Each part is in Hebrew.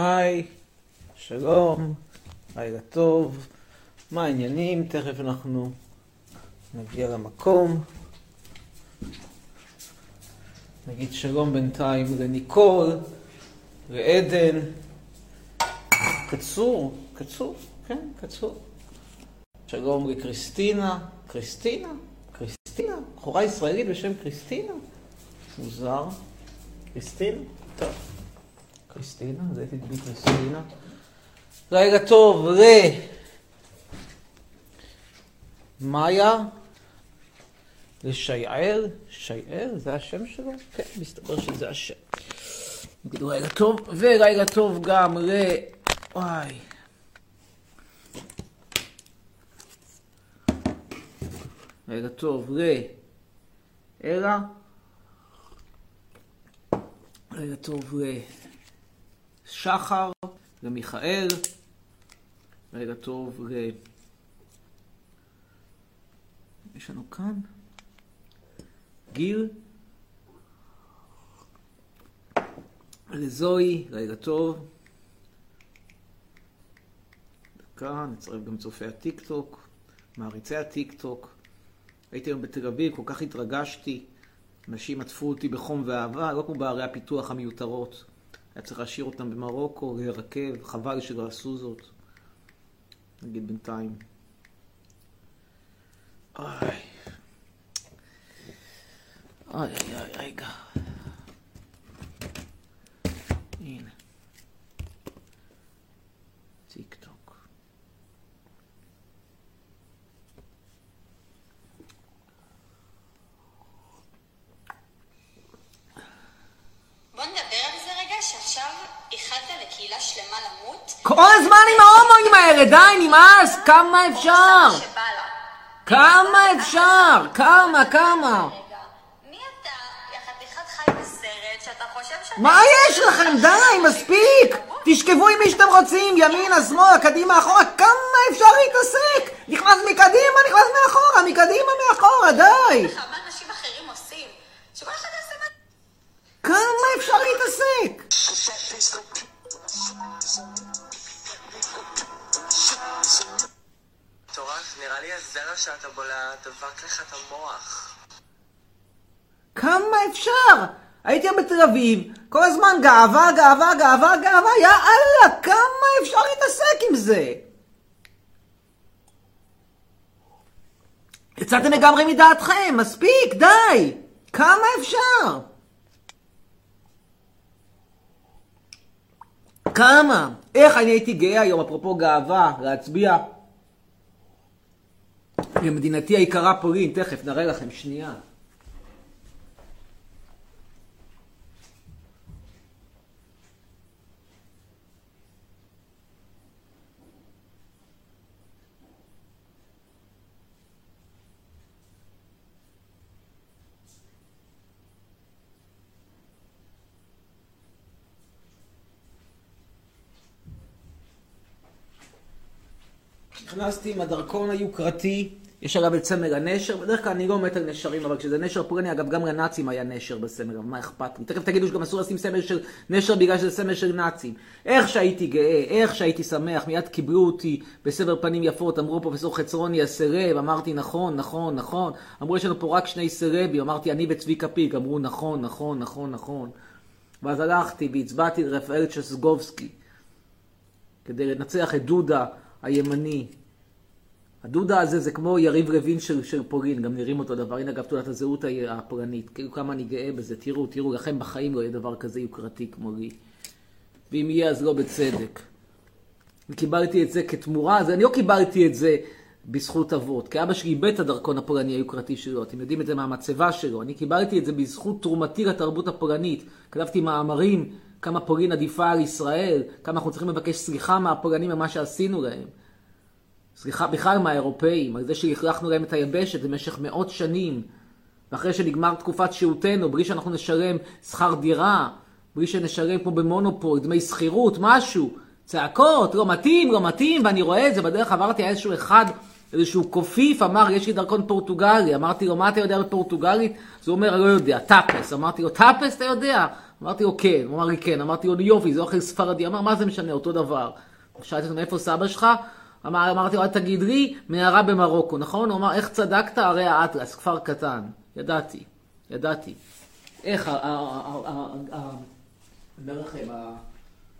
היי, שלום, לילה טוב, מה העניינים? תכף אנחנו נגיע למקום. נגיד שלום בינתיים לניקול, לעדן. קצור, קצור, כן, קצור. שלום לקריסטינה, קריסטינה, קריסטינה, בחורה ישראלית בשם קריסטינה. מוזר. קריסטינה? טוב. קריסטינה, זה תדמי קריסטינה. לילה טוב, ל... מאיה, לשייעל, שייעל, זה השם שלו? כן, מסתבר שזה השם. נגידו לילה טוב, ולילה טוב גם ל... וואי. לילה טוב ל... אלה. לילה טוב לשחר, למיכאל. לילה טוב ל... יש לנו כאן גיל. לזוהי, לילה טוב. דקה, נצרף גם צופי הטיק טוק, מעריצי הטיק טוק. הייתי היום בתל אביב, כל כך התרגשתי. אנשים עטפו אותי בחום ואהבה, לא כמו בערי הפיתוח המיותרות. היה צריך להשאיר אותם במרוקו, להירקב, חבל שלא עשו זאת. נגיד בינתיים. אוי. אוי אוי אוי, רגע. הנה. טיק טוק. בוא נדבר על זה רגע, שעכשיו איחלת לקהילה שלמה למות. כל הזמן עם ההומואים האלה, די, נמאס, כמה אפשר? כמה אפשר? כמה, כמה? מה יש לכם? די, מספיק! תשכבו עם מי שאתם רוצים, ימינה, שמאלה, קדימה, אחורה, כמה אפשר להתעסק? נכנס מקדימה, נכנס מאחורה, מקדימה, מאחורה, די! כמה אנשים אחרים מטורף, נראה לי הזרע שאתה בולע דבק לך את המוח. כמה אפשר? הייתי בתל אביב, כל הזמן גאווה, גאווה, גאווה, גאווה, יא אללה, כמה אפשר להתעסק עם זה? יצאתם לגמרי מדעתכם, מספיק, די! כמה אפשר? כמה? איך אני הייתי גאה היום, אפרופו גאווה, להצביע למדינתי היקרה פולין, תכף נראה לכם, שנייה. נכנסתי עם הדרכון היוקרתי, יש עליו את סמל הנשר, בדרך כלל אני לא מת על נשרים, אבל כשזה נשר פולני, אגב גם לנאצים היה נשר בסמל, אבל מה אכפת לי? תכף תגידו שגם אסור לשים סמל של נשר בגלל שזה סמל של נאצים. איך שהייתי גאה, איך שהייתי שמח, מיד קיבלו אותי בסבר פנים יפות, אמרו פרופסור חצרוני הסרב, אמרתי נכון, נכון, נכון, אמרו יש לנו פה רק שני סרבים, אמרתי אני וצביקה פיק, אמרו נכון, נכון, נכון, נכון. ואז הלכתי והצבעתי לרפאל צ'סגובסקי, כדי לנצח את דודה הימני. הדודה הזה זה כמו יריב לוין של, של פולין, גם נראים אותו דבר. הנה אגב תעודת הזהות הפולנית. כאילו כמה אני גאה בזה. תראו, תראו, לכם בחיים לא יהיה דבר כזה יוקרתי כמו לי. ואם יהיה אז לא בצדק. קיבלתי את זה כתמורה, אז אני לא קיבלתי את זה בזכות אבות. כי אבא שלי איבד את הדרכון הפולני היוקרתי שלו, אתם יודעים את זה מהמצבה שלו. אני קיבלתי את זה בזכות תרומתי לתרבות הפולנית. כתבתי מאמרים, כמה פולין עדיפה על ישראל, כמה אנחנו צריכים לבקש סליחה מהפולנים על מה שעשינו להם. סליחה בכלל מהאירופאים, על זה שהכרחנו להם את היבשת במשך מאות שנים, ואחרי שנגמר תקופת שהותנו, בלי שאנחנו נשלם שכר דירה, בלי שנשלם כמו במונופול, דמי שכירות, משהו, צעקות, לא מתאים, לא מתאים, ואני רואה את זה, בדרך עברתי היה איזשהו אחד, איזשהו קופיף, אמר, יש לי דרכון פורטוגלי, אמרתי לו, מה אתה יודע בפורטוגלית? אז הוא אומר, לא יודע, טאפס, אמרתי לו, טאפס אתה יודע? אמרתי לו, כן. הוא אמר לי, כן. אמרתי לו, יופי, זה אוכל ספרדי. אמר, מה זה משנה, אותו דבר. שאלתי אותו, מאיפה סבא שלך? אמר, אמרתי לו, תגיד לי, מערה במרוקו, נכון? הוא אמר, איך צדקת? הרי האטלס, כפר קטן. ידעתי, ידעתי. איך, לכם,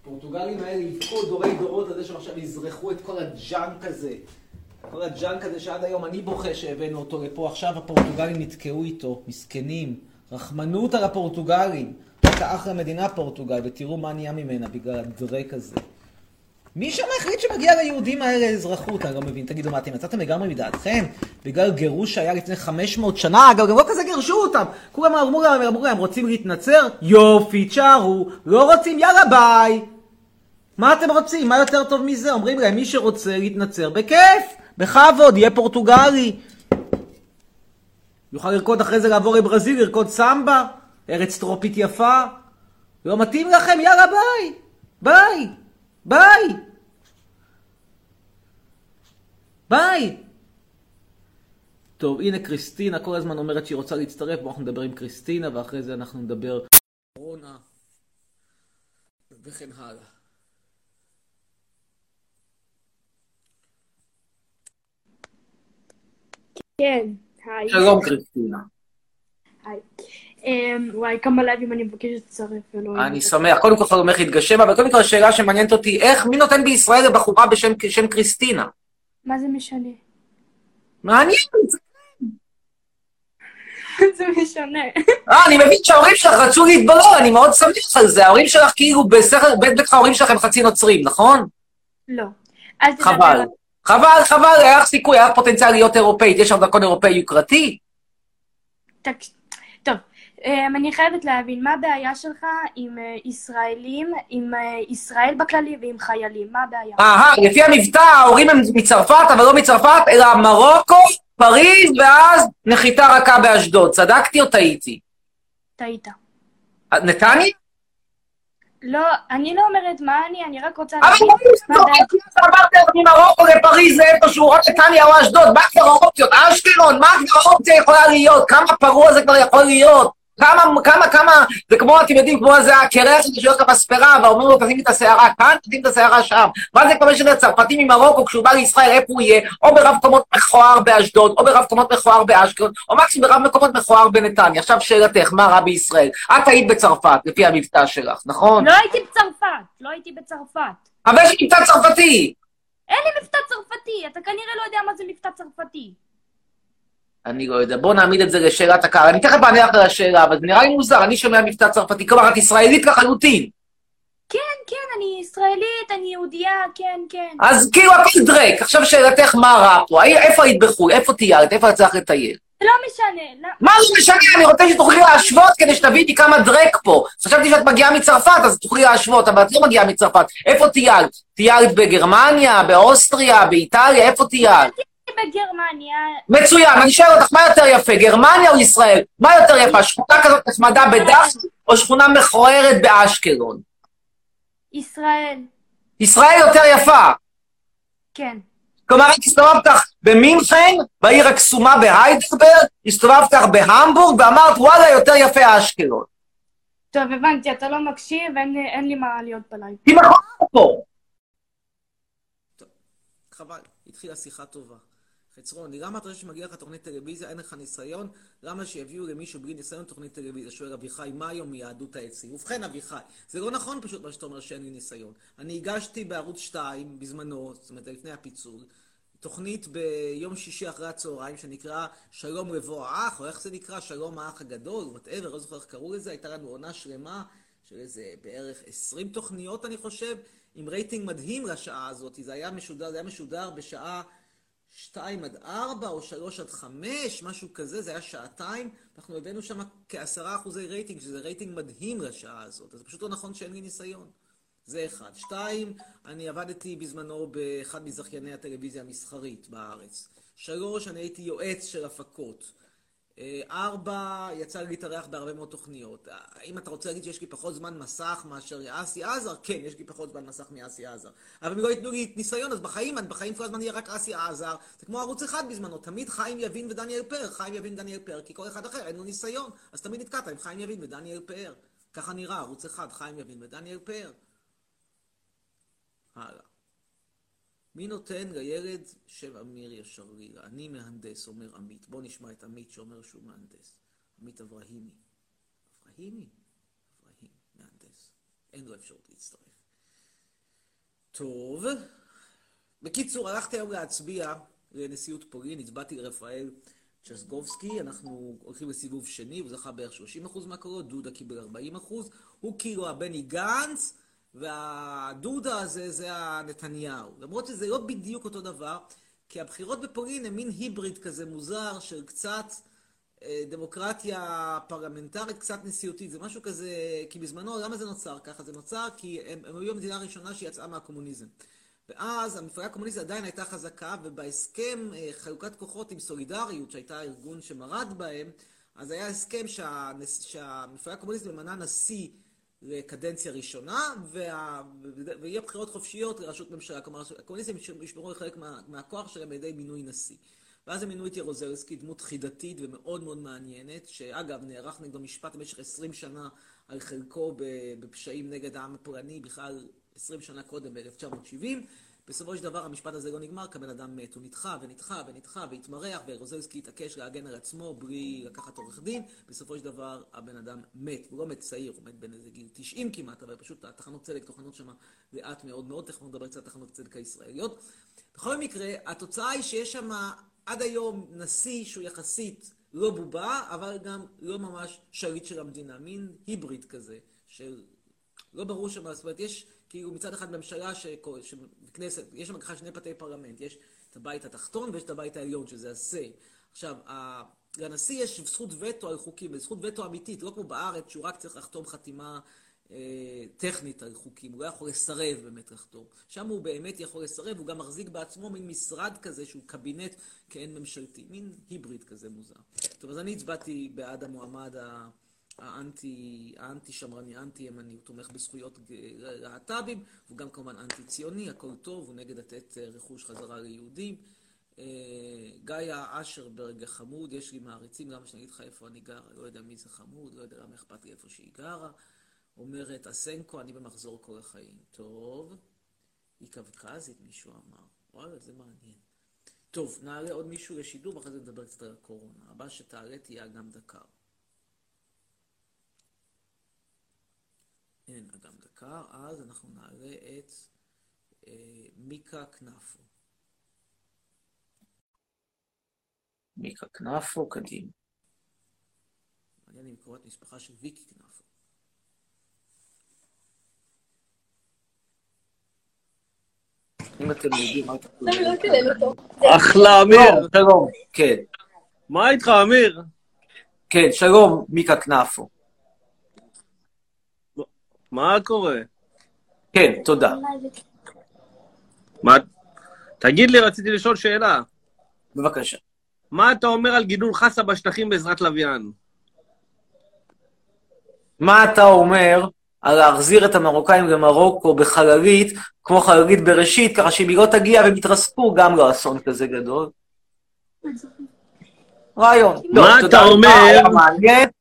הפורטוגלים האלה יבכו דורי דורות על זה שהם עכשיו יזרחו את כל ה junk הזה. כל ה junk הזה שעד היום אני בוכה שהבאנו אותו לפה, עכשיו הפורטוגלים נתקעו איתו, מסכנים. רחמנות על הפורטוגלים. הייתה אחלה מדינה פורטוגל, ותראו מה נהיה ממנה בגלל הדרק הזה. מי שם החליט שמגיע ליהודים האלה אזרחות? אני לא מבין. תגידו, מה, אתם יצאתם לגמרי מדעתכם? בגלל גירוש שהיה לפני 500 שנה? אגב, גם לא כזה גירשו אותם. כולם אמרו להם, אמרו להם, רוצים להתנצר? יופי, תשארו. לא רוצים? יאללה, ביי. מה אתם רוצים? מה יותר טוב מזה? אומרים להם, מי שרוצה להתנצר, בכיף, בכבוד, יהיה פורטוגלי. יוכל לרקוד אחרי זה לעבור לברזיל, לרקוד סמבה, ארץ טרופית יפה. לא מתאים לכם? יאללה, ביי. ביי. ביי! ביי! טוב, הנה קריסטינה כל הזמן אומרת שהיא רוצה להצטרף, בואו אנחנו נדבר עם קריסטינה, ואחרי זה אנחנו נדבר קורונה וכן הלאה. כן, היי. שלום קריסטינה. היי. אמ, וואי, כמה לייבים אני מבקש לצטרף ולא... אני שמח. קודם כל חלומך התגשם, אבל קודם כל השאלה שמעניינת אותי, איך, מי נותן בישראל לבחורה בשם קריסטינה? מה זה משנה? מעניין. זה משנה. אה, אני מבין שההורים שלך רצו להתברר, אני מאוד שמח על זה. ההורים שלך כאילו בסכר, בטח ההורים שלכם חצי נוצרים, נכון? לא. חבל. חבל, חבל, היה לך סיכוי, היה פוטנציאל להיות אירופאית. יש לך דרכון אירופאי יוקרתי? אמ, אני חייבת להבין, מה הבעיה שלך עם אה, ישראלים, עם אה, ישראל בכללי ועם חיילים? מה הבעיה? אהה, לפי המבטא ההורים הם מצרפת, אבל לא מצרפת, אלא מרוקו, פריז, ואז נחיתה רכה באשדוד. צדקתי או טעיתי? טעית. נתניה? לא, אני לא אומרת מה אני, אני רק רוצה אבל מה הבעיה. עברת ממרוקו לפריז לאיפשהו, או נתניה או אשדוד, מה כבר האופציות? אשקלון, מה כבר האופציה יכולה להיות? כמה פרוע זה כבר יכול להיות? כמה, כמה, כמה, זה כמו, אתם יודעים, כמו זה הקרח ששואל לך בספירה, ואומרים לו, תשים את השערה כאן, תשים את השערה שם. מה זה כבר משנה צרפתי ממרוקו, כשהוא בא לישראל, איפה הוא יהיה? או ברב קומות מכוער באשדוד, או ברב קומות מכוער באשקלון, או מקסימום ברב מקומות מכוער בנתניה. עכשיו שאלתך, מה רע בישראל? את היית בצרפת, לפי המבטא שלך, נכון? לא הייתי בצרפת, לא הייתי בצרפת. אבל יש מבטא צרפתי! אין לי מבטא צרפתי, אתה כנראה לא יודע מה זה מבטא צרפתי. אני לא יודע. בוא נעמיד את זה לשאלת הקהל. אני תכף אענה לך על השאלה, אבל זה נראה לי מוזר, אני שומע מבטא צרפתי. כלומר, את ישראלית לחלוטין. כן, כן, אני ישראלית, אני יהודייה, כן, כן. אז כאילו הכל דרק. עכשיו שאלתך, מה רע פה? איפה היית בחו"ל? איפה טיילת? איפה את צריכה לטייל? זה לא משנה. לא... מה זה משנה? אני רוצה שתוכלי להשוות כדי שתביני כמה דרק פה. חשבתי שאת מגיעה מצרפת, אז תוכלי להשוות, אבל את לא מגיעה מצרפת. איפה טיילת? טיילת בגרמניה, באוסטריה, באיטליה? איפה טיילת? בגרמניה. מצוין, אני שואל אותך, מה יותר יפה, גרמניה או ישראל? מה יותר יפה, שכונה כזאת נחמדה בדף או שכונה מכוערת באשקלון? ישראל. ישראל יותר יפה. כן. כלומר, את הסתובבת לך במינכן, בעיר הקסומה בהיידלברג, הסתובבת לך בהמבורג, ואמרת, וואלה, יותר יפה אשקלון. טוב, הבנתי, אתה לא מקשיב, אין, אין לי מה להיות בלייב. כי נכון פה. טוב, חבל, התחילה שיחה טובה. חצרוני, למה אתה חושב שמגיע לך תוכנית טלוויזיה, אין לך ניסיון? למה שיביאו למישהו בלי ניסיון תוכנית טלוויזיה? שואל אביחי, מה היום מיהדות העצים? ובכן, אביחי, זה לא נכון פשוט מה שאתה אומר שאין לי ניסיון. אני הגשתי בערוץ 2 בזמנו, זאת אומרת, לפני הפיצול, תוכנית ביום שישי אחרי הצהריים שנקרא שלום לבוא האח, או איך זה נקרא? שלום האח הגדול, whatever, לא זוכר איך קראו לזה, הייתה לנו עונה שלמה של איזה בערך 20 תוכניות, אני חושב, עם רייטינג מדהים לשעה הזאת. זה היה משודר, זה היה משודר בשעה... שתיים עד ארבע או שלוש עד חמש, משהו כזה, זה היה שעתיים. אנחנו הבאנו שם כעשרה אחוזי רייטינג, שזה רייטינג מדהים לשעה הזאת. אז זה פשוט לא נכון שאין לי ניסיון. זה אחד. שתיים, אני עבדתי בזמנו באחד מזכייני הטלוויזיה המסחרית בארץ. שלוש, אני הייתי יועץ של הפקות. ארבע, יצא לי להתארח בהרבה מאוד תוכניות. האם אתה רוצה להגיד שיש לי פחות זמן מסך מאשר אסי עזר? כן, יש לי פחות זמן מסך מאסי עזר. אבל אם לא ייתנו לי ניסיון, אז בחיים, בחיים כל הזמן יהיה רק אסי עזר. זה כמו ערוץ אחד בזמנו, תמיד חיים יבין ודניאל פאר, חיים יבין ודניאל פאר, כי כל אחד אחר אין לו ניסיון. אז תמיד נתקעת עם חיים יבין ודניאל פאר. ככה נראה, ערוץ אחד, חיים יבין ודניאל פאר. הלאה. מי נותן לילד שם אמיר ישרירה? אני מהנדס, אומר עמית. בואו נשמע את עמית שאומר שהוא מהנדס. עמית אברהימי. אברהימי? אברהים, מהנדס. אין לו אפשרות להצטרף. טוב. בקיצור, הלכתי היום להצביע לנשיאות פולין, הצבעתי לרפאל צ'סגובסקי, אנחנו הולכים לסיבוב שני, הוא זכה בערך 30% מהקולות, דודה קיבל 40%, הוא כאילו הבני גנץ, והדודה הזה זה הנתניהו. למרות שזה לא בדיוק אותו דבר, כי הבחירות בפולין הם מין היבריד כזה מוזר של קצת אה, דמוקרטיה פרלמנטרית, קצת נשיאותית. זה משהו כזה, כי בזמנו, למה זה נוצר ככה? זה נוצר כי הם, הם היו המדינה הראשונה שיצאה מהקומוניזם. ואז המפלגה הקומוניסטית עדיין הייתה חזקה, ובהסכם אה, חלוקת כוחות עם סולידריות, שהייתה ארגון שמרד בהם, אז היה הסכם שהנס... שהמפלגה הקומוניסטית ממנה נשיא לקדנציה ראשונה, וה... ויהיה בחירות חופשיות לראשות ממשלה. כלומר, הקומוניסטים ישמרו חלק מה... מהכוח שלהם על ידי מינוי נשיא. ואז הם מינו את ירוזלסקי, דמות חידתית ומאוד מאוד מעניינת, שאגב, נערך נגדו משפט במשך 20 שנה על חלקו בפשעים נגד העם הפולני, בכלל 20 שנה קודם, ב-1970. בסופו של דבר המשפט הזה לא נגמר, כי הבן אדם מת. הוא נדחה ונדחה ונדחה והתמרח, ורוזלסקי התעקש להגן על עצמו בלי לקחת עורך דין. בסופו של דבר הבן אדם מת. הוא לא מת צעיר, הוא מת בין איזה גיל 90 כמעט, אבל פשוט התחנות צדק טוחנות שם לאט מאוד מאוד, תכף נדבר קצת על תחנות צדק הישראליות. בכל מקרה, התוצאה היא שיש שם עד היום נשיא שהוא יחסית לא בובה, אבל גם לא ממש שליט של המדינה, מין היבריד כזה, של... לא ברור שמה, זאת אומרת, יש כאילו מצד אחד ממשלה שכנסת, יש שם ככה שני בתי פרלמנט, יש את הבית התחתון ויש את הבית העליון, שזה ה-say. עכשיו, לנשיא יש זכות וטו על חוקים, וזכות וטו אמיתית, לא כמו בארץ, שהוא רק צריך לחתום חתימה אה, טכנית על חוקים, הוא לא יכול לסרב באמת לחתום. שם הוא באמת יכול לסרב, הוא גם מחזיק בעצמו מין משרד כזה שהוא קבינט כאין ממשלתי, מין היבריד כזה מוזר. טוב, אז אני הצבעתי בעד המועמד ה... האנטי, האנטי שמרני, האנטי ימני, הוא תומך בזכויות להט"בים, הוא גם כמובן אנטי ציוני, הכל טוב, הוא נגד לתת רכוש חזרה ליהודים. גיא אשרברג החמוד, יש לי מעריצים, למה שאני אגיד לך איפה אני גרה, לא יודע מי זה חמוד, לא יודע למה אכפת לי איפה שהיא גרה. אומרת אסנקו, אני במחזור כל החיים. טוב, היא קווקזית, מישהו אמר. וואלה, זה מעניין. טוב, נעלה עוד מישהו לשידור, ואחרי זה נדבר קצת על הקורונה. הבא שתעלה תהיה אגם דקר. אין אגם דקר, אז אנחנו נעלה את אה, מיקה כנפו. מיקה כנפו, קדימה. מעניין אם קוראת משפחה של ויקי כנפו. אם אתם יודעים מה אתם אחלה, אמיר. שלום, כן. מה איתך, אמיר? כן, שלום, מיקה כנפו. מה קורה? כן, תודה. מה... תגיד לי, רציתי לשאול שאלה. בבקשה. מה אתה אומר על גידול חסה בשטחים בעזרת לוויין? מה אתה אומר על להחזיר את המרוקאים למרוקו בחללית, כמו חללית בראשית, ככה שאם היא לא תגיע והם יתרסקו, גם לא אסון כזה גדול? רעיון. מה אתה אומר?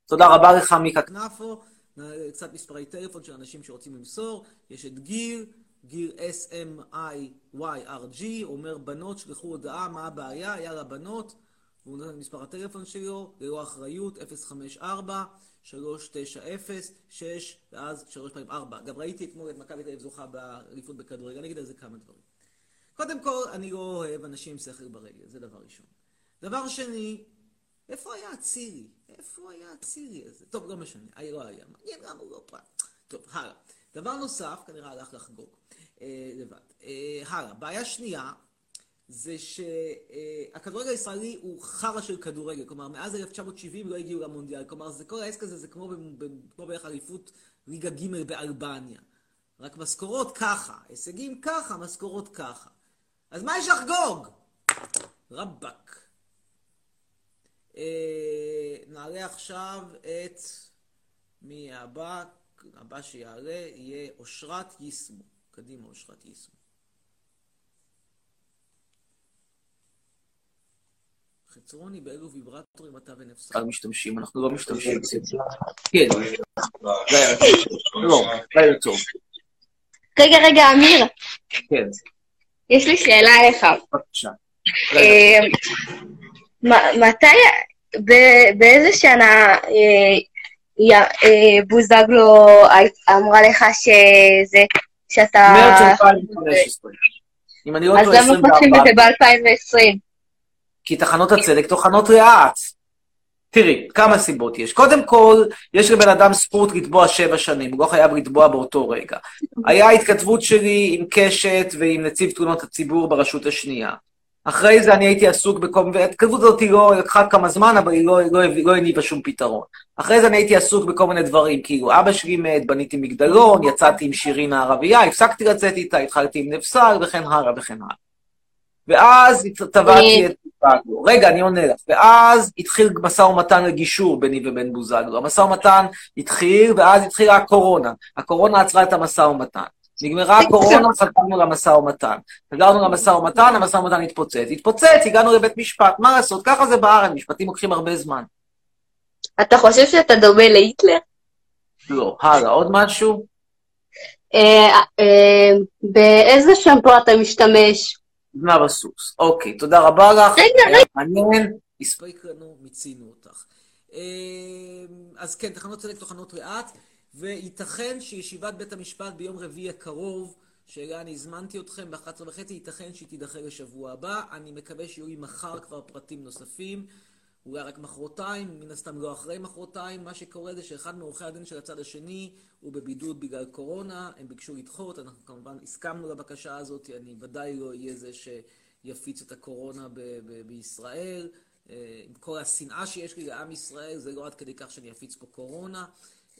תודה רבה לך, מיקה כנפו. קצת מספרי טלפון של אנשים שרוצים למסור. יש את גיר, גיר S-M-I-Y-R-G, אומר בנות, שלחו הודעה, מה הבעיה? יאללה בנות. והוא נותן את מספר הטלפון שלו, ללא אחריות, 054 390 6 ואז 3 פעמים 4. גם ראיתי אתמול את מכבי תל אביב זוכה באליפות בכדורגל, אני אגיד על זה כמה דברים. קודם כל, אני לא אוהב אנשים עם שכל ברגל, זה דבר ראשון. דבר שני, איפה היה אצילי? איפה היה אצילי הזה? טוב, לא משנה, היה לא היה. מעניין למה הוא לא פעם. טוב, הלאה. דבר נוסף, כנראה הלך לחגוג אה, לבד. אה, הלאה, בעיה שנייה, זה שהכדורגל הישראלי הוא חרא של כדורגל, כלומר מאז 1970 לא הגיעו למונדיאל, כלומר זה, כל העסק הזה זה כמו, כמו בערך אליפות ליגה ג' באלבניה, רק משכורות ככה, הישגים ככה, משכורות ככה. אז מה יש לחגוג? רבאק. אה, נעלה עכשיו את מי הבא, הבא שיעלה יהיה אושרת יישמו. קדימה אושרת יישמו. חצרוני, באילו ויברטורים אתה ונפסל משתמשים? אנחנו לא משתמשים. כן. לא, לילה טוב. רגע, רגע, אמיר, כן, יש לי שאלה אליך. בבקשה. מתי, באיזה שנה אה, אה, בוזגלו אמרה לך שזה, שאתה... מרץ 2015. אם אני לא אז טועה, למה פותחים את 24. זה ב-2020? כי תחנות הצדק טוחנות לאט. תראי, כמה סיבות יש. קודם כל, יש לבן אדם זכות לתבוע שבע שנים, הוא לא חייב לתבוע באותו רגע. היה התכתבות שלי עם קשת ועם נציב תלונות הציבור ברשות השנייה. אחרי זה אני הייתי עסוק בכל מיני, ההתכתבות הזאת היא לא לקחה כמה זמן, אבל היא לא, לא, לא הניבה שום פתרון. אחרי זה אני הייתי עסוק בכל מיני דברים, כאילו אבא שלי מת, בניתי מגדלון, יצאתי עם שירין הערבייה, הפסקתי לצאת איתה, התחלתי עם נפסל, וכן הלאה וכן הלאה. ואז תבעתי את בוזגלו. רגע, אני עונה לך. ואז התחיל משא ומתן לגישור ביני ובין בוזגלו. המשא ומתן התחיל, ואז התחילה הקורונה. הקורונה עצרה את המשא ומתן. נגמרה הקורונה, חזרנו למשא ומתן. חזרנו למשא ומתן, המשא ומתן התפוצץ. התפוצץ, הגענו לבית משפט. מה לעשות? ככה זה בארץ, משפטים לוקחים הרבה זמן. אתה חושב שאתה דומה להיטלר? לא. הלאה, עוד משהו? אה, אה, באיזה שמפו אתה משתמש? זנב הסוס. אוקיי, תודה רבה לך. רגע, היה מעניין. הספיק לנו, מיצינו אותך. אה, אז כן, תחנות צדק תחנות לאט, וייתכן שישיבת בית המשפט ביום רביעי הקרוב, שאליה אני הזמנתי אתכם ב-11 וחצי, ייתכן שהיא תידחה לשבוע הבא. אני מקווה שיהיו לי מחר כבר פרטים נוספים. אולי רק מחרתיים, מן הסתם לא אחרי מחרתיים. מה שקורה זה שאחד מעורכי הדין של הצד השני הוא בבידוד בגלל קורונה, הם ביקשו לדחות, אנחנו כמובן הסכמנו לבקשה הזאת, אני ודאי לא אהיה זה שיפיץ את הקורונה ב- ב- בישראל. אה, עם כל השנאה שיש לי לעם ישראל, זה לא עד כדי כך שאני אפיץ פה קורונה.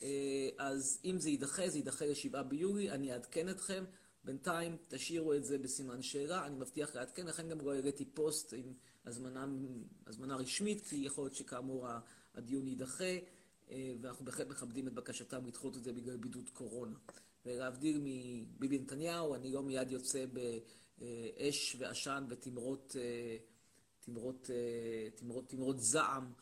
אה, אז אם זה יידחה, זה יידחה לשבעה ביולי, אני אעדכן אתכם. בינתיים תשאירו את זה בסימן שאלה, אני מבטיח לעדכן, לכן גם לא העליתי פוסט עם הזמנה, הזמנה רשמית, כי יכול להיות שכאמור הדיון יידחה, אה, ואנחנו בהחלט מכבדים את בקשתם לדחות את זה בגלל בידוד קורונה. ולהבדיל מביבי נתניהו, אני לא מיד יוצא באש ועשן ותמרות אה, תמרות, אה, תמרות, תמרות זעם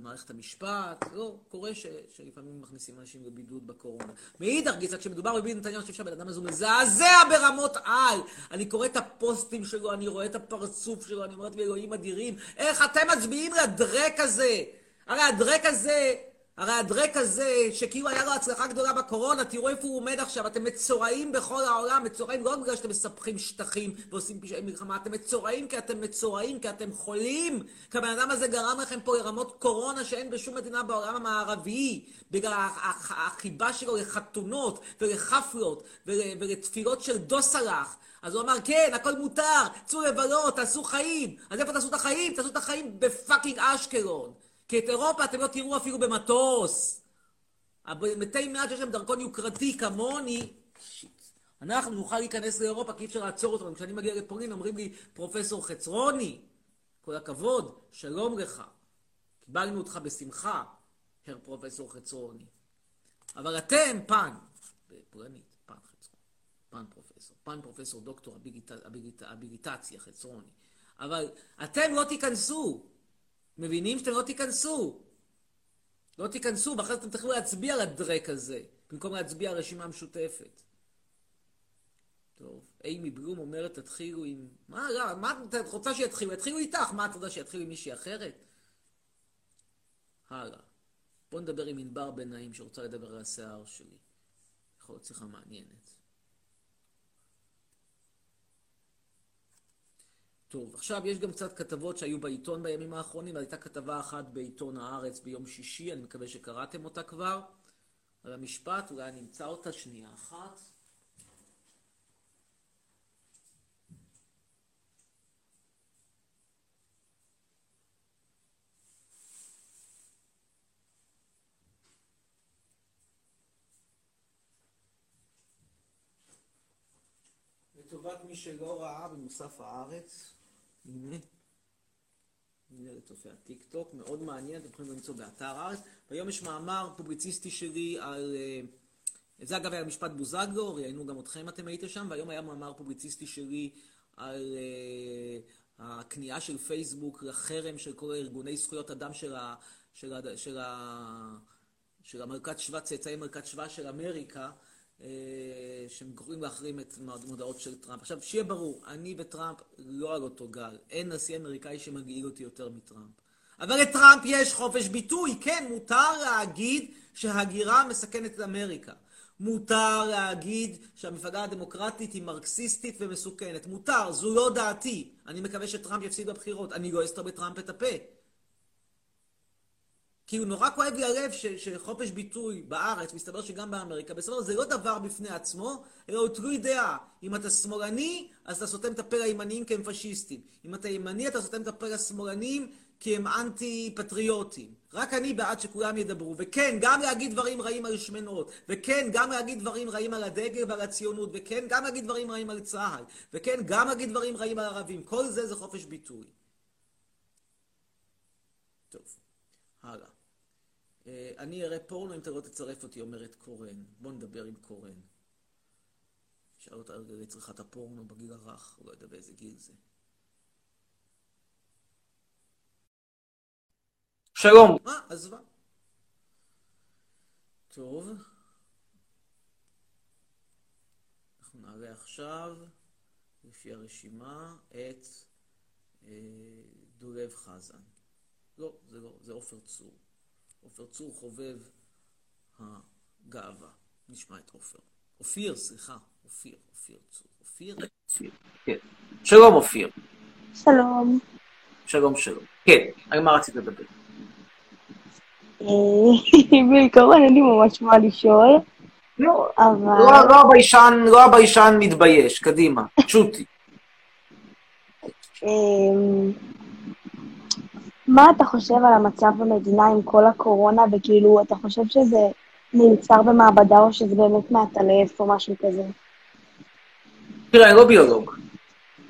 מערכת המשפט, לא, קורה ש, שלפעמים מכניסים אנשים לבידוד בקורונה. מאידך גיסא, כשמדובר בביבי נתניהו, אני חושב שהבן אדם הזה מזעזע ברמות על. אני קורא את הפוסטים שלו, אני רואה את הפרצוף שלו, אני אומרת, ואלוהים אדירים, איך אתם מצביעים לדרק הזה? הרי הדרק הזה, הרי הדרק הזה, שכאילו היה לו הצלחה גדולה בקורונה, תראו איפה הוא עומד עכשיו, אתם מצורעים בכל העולם, מצורעים לא בגלל שאתם מספחים שטחים ועושים פשעי מלחמה, אתם מצורעים כי אתם מצורעים, כי אתם חולים, כי הבן אדם הזה גרם לכם פה לרמות קורונה שאין בשום מדינה בעולם המערבי, בגלל הח- הח- החיבה שלו לחתונות ולחפלות ול- ולתפילות של דוסלח. אז הוא אמר, כן, הכל מותר, צאו לבלות, תעשו חיים. אז איפה תעשו את החיים? תעשו את החיים בפאקינג אשקלון. כי את אירופה אתם לא תראו אפילו במטוס. מתי מעט שיש להם דרכון יוקרתי כמוני, shit. אנחנו נוכל להיכנס לאירופה כי אי אפשר לעצור אותנו. כשאני מגיע לפולין אומרים לי, פרופסור חצרוני, כל הכבוד, שלום לך. קיבלנו אותך בשמחה, Herr Professor חצרוני. אבל אתם, Pan, בפולנית, Pan חצרוני, Pan profesor, Pan profesor doktor habilit- habilit- habilitacja חצרוני. אבל אתם לא תיכנסו. מבינים שאתם לא תיכנסו. לא תיכנסו, ואחרי אתם תוכלו להצביע לדרק הזה, במקום להצביע על הרשימה המשותפת. טוב, אימי בלום אומרת, תתחילו עם... מה, לא, מה את רוצה שיתחילו? יתחילו איתך, מה את רוצה שיתחילו עם מישהי אחרת? הלאה. בוא נדבר עם ענבר בן נעים שרוצה לדבר על השיער שלי. יכול להיות שיחה מעניינת. טוב, עכשיו יש גם קצת כתבות שהיו בעיתון בימים האחרונים, הייתה כתבה אחת בעיתון הארץ ביום שישי, אני מקווה שקראתם אותה כבר, על המשפט, אולי אני אמצא אותה שנייה אחת. לטובת מי שלא ראה במוסף הארץ, הנה, הנה לצופי הטיק טוק, מאוד מעניין, אתם יכולים למצוא באתר הארץ. והיום יש מאמר פובליציסטי שלי על... אה, זה אגב היה משפט בוזגלו, ראיינו גם אתכם, אתם הייתם שם, והיום היה מאמר פובליציסטי שלי על, אה, הכניעה של פייסבוק לחרם של כל ארגוני זכויות אדם של, ה, של, ה, של, ה, של המרכז שבא, צאצאי מרכז שבא של אמריקה, שהם קוראים להחרים את מודעות של טראמפ. עכשיו, שיהיה ברור, אני וטראמפ לא על אותו גל. אין נשיא אמריקאי שמגעיל אותי יותר מטראמפ. אבל לטראמפ יש חופש ביטוי, כן, מותר להגיד שהגירה מסכנת את אמריקה. מותר להגיד שהמפלגה הדמוקרטית היא מרקסיסטית ומסוכנת. מותר, זו לא דעתי. אני מקווה שטראמפ יפסיד בבחירות. אני לא אסתור בטראמפ את הפה. כאילו נורא כואב לי הלב ש, שחופש ביטוי בארץ, מסתבר שגם באמריקה, בסופו זה לא דבר בפני עצמו, אלא הוא תלוי דעה. אם אתה שמאלני, אז אתה סותם את הפה לימניים כי הם פשיסטים. אם אתה ימני, אתה סותם את הפה לשמאלנים כי הם אנטי-פטריוטים. רק אני בעד שכולם ידברו. וכן, גם להגיד דברים רעים על שמנות. וכן, גם להגיד דברים רעים על הדגל ועל הציונות. וכן, גם להגיד דברים רעים על צה"ל. וכן, גם להגיד דברים רעים על ערבים. כל זה זה חופש ביטוי. טוב, הלאה. אה, אני אראה פורנו אם אתה לא תצרף אותי, אומרת קורן. בוא נדבר עם קורן. שאל אותה על צריכת הפורנו בגיל הרך, הוא לא יודע באיזה גיל זה. שלום. מה? עזבה. טוב. אנחנו נעלה עכשיו, לפי הרשימה, את אה, דולב חזן. לא, זה לא, זה עופר צור. עופר צור חובב הגאווה. נשמע את עופר. אופיר, סליחה. אופיר, אופיר צור. אופיר? אופיר, כן. שלום, אופיר. שלום. שלום, שלום. כן, על מה רצית לדבר? בעיקרון אין לי ממש מה לשאול, לא, אבל... לא, לא הביישן, לא הביישן מתבייש, קדימה, שוטי. מה אתה חושב על המצב במדינה עם כל הקורונה, וכאילו, אתה חושב שזה מיוצר במעבדה או שזה באמת מעטלף או משהו כזה? תראה, אני לא ביולוג.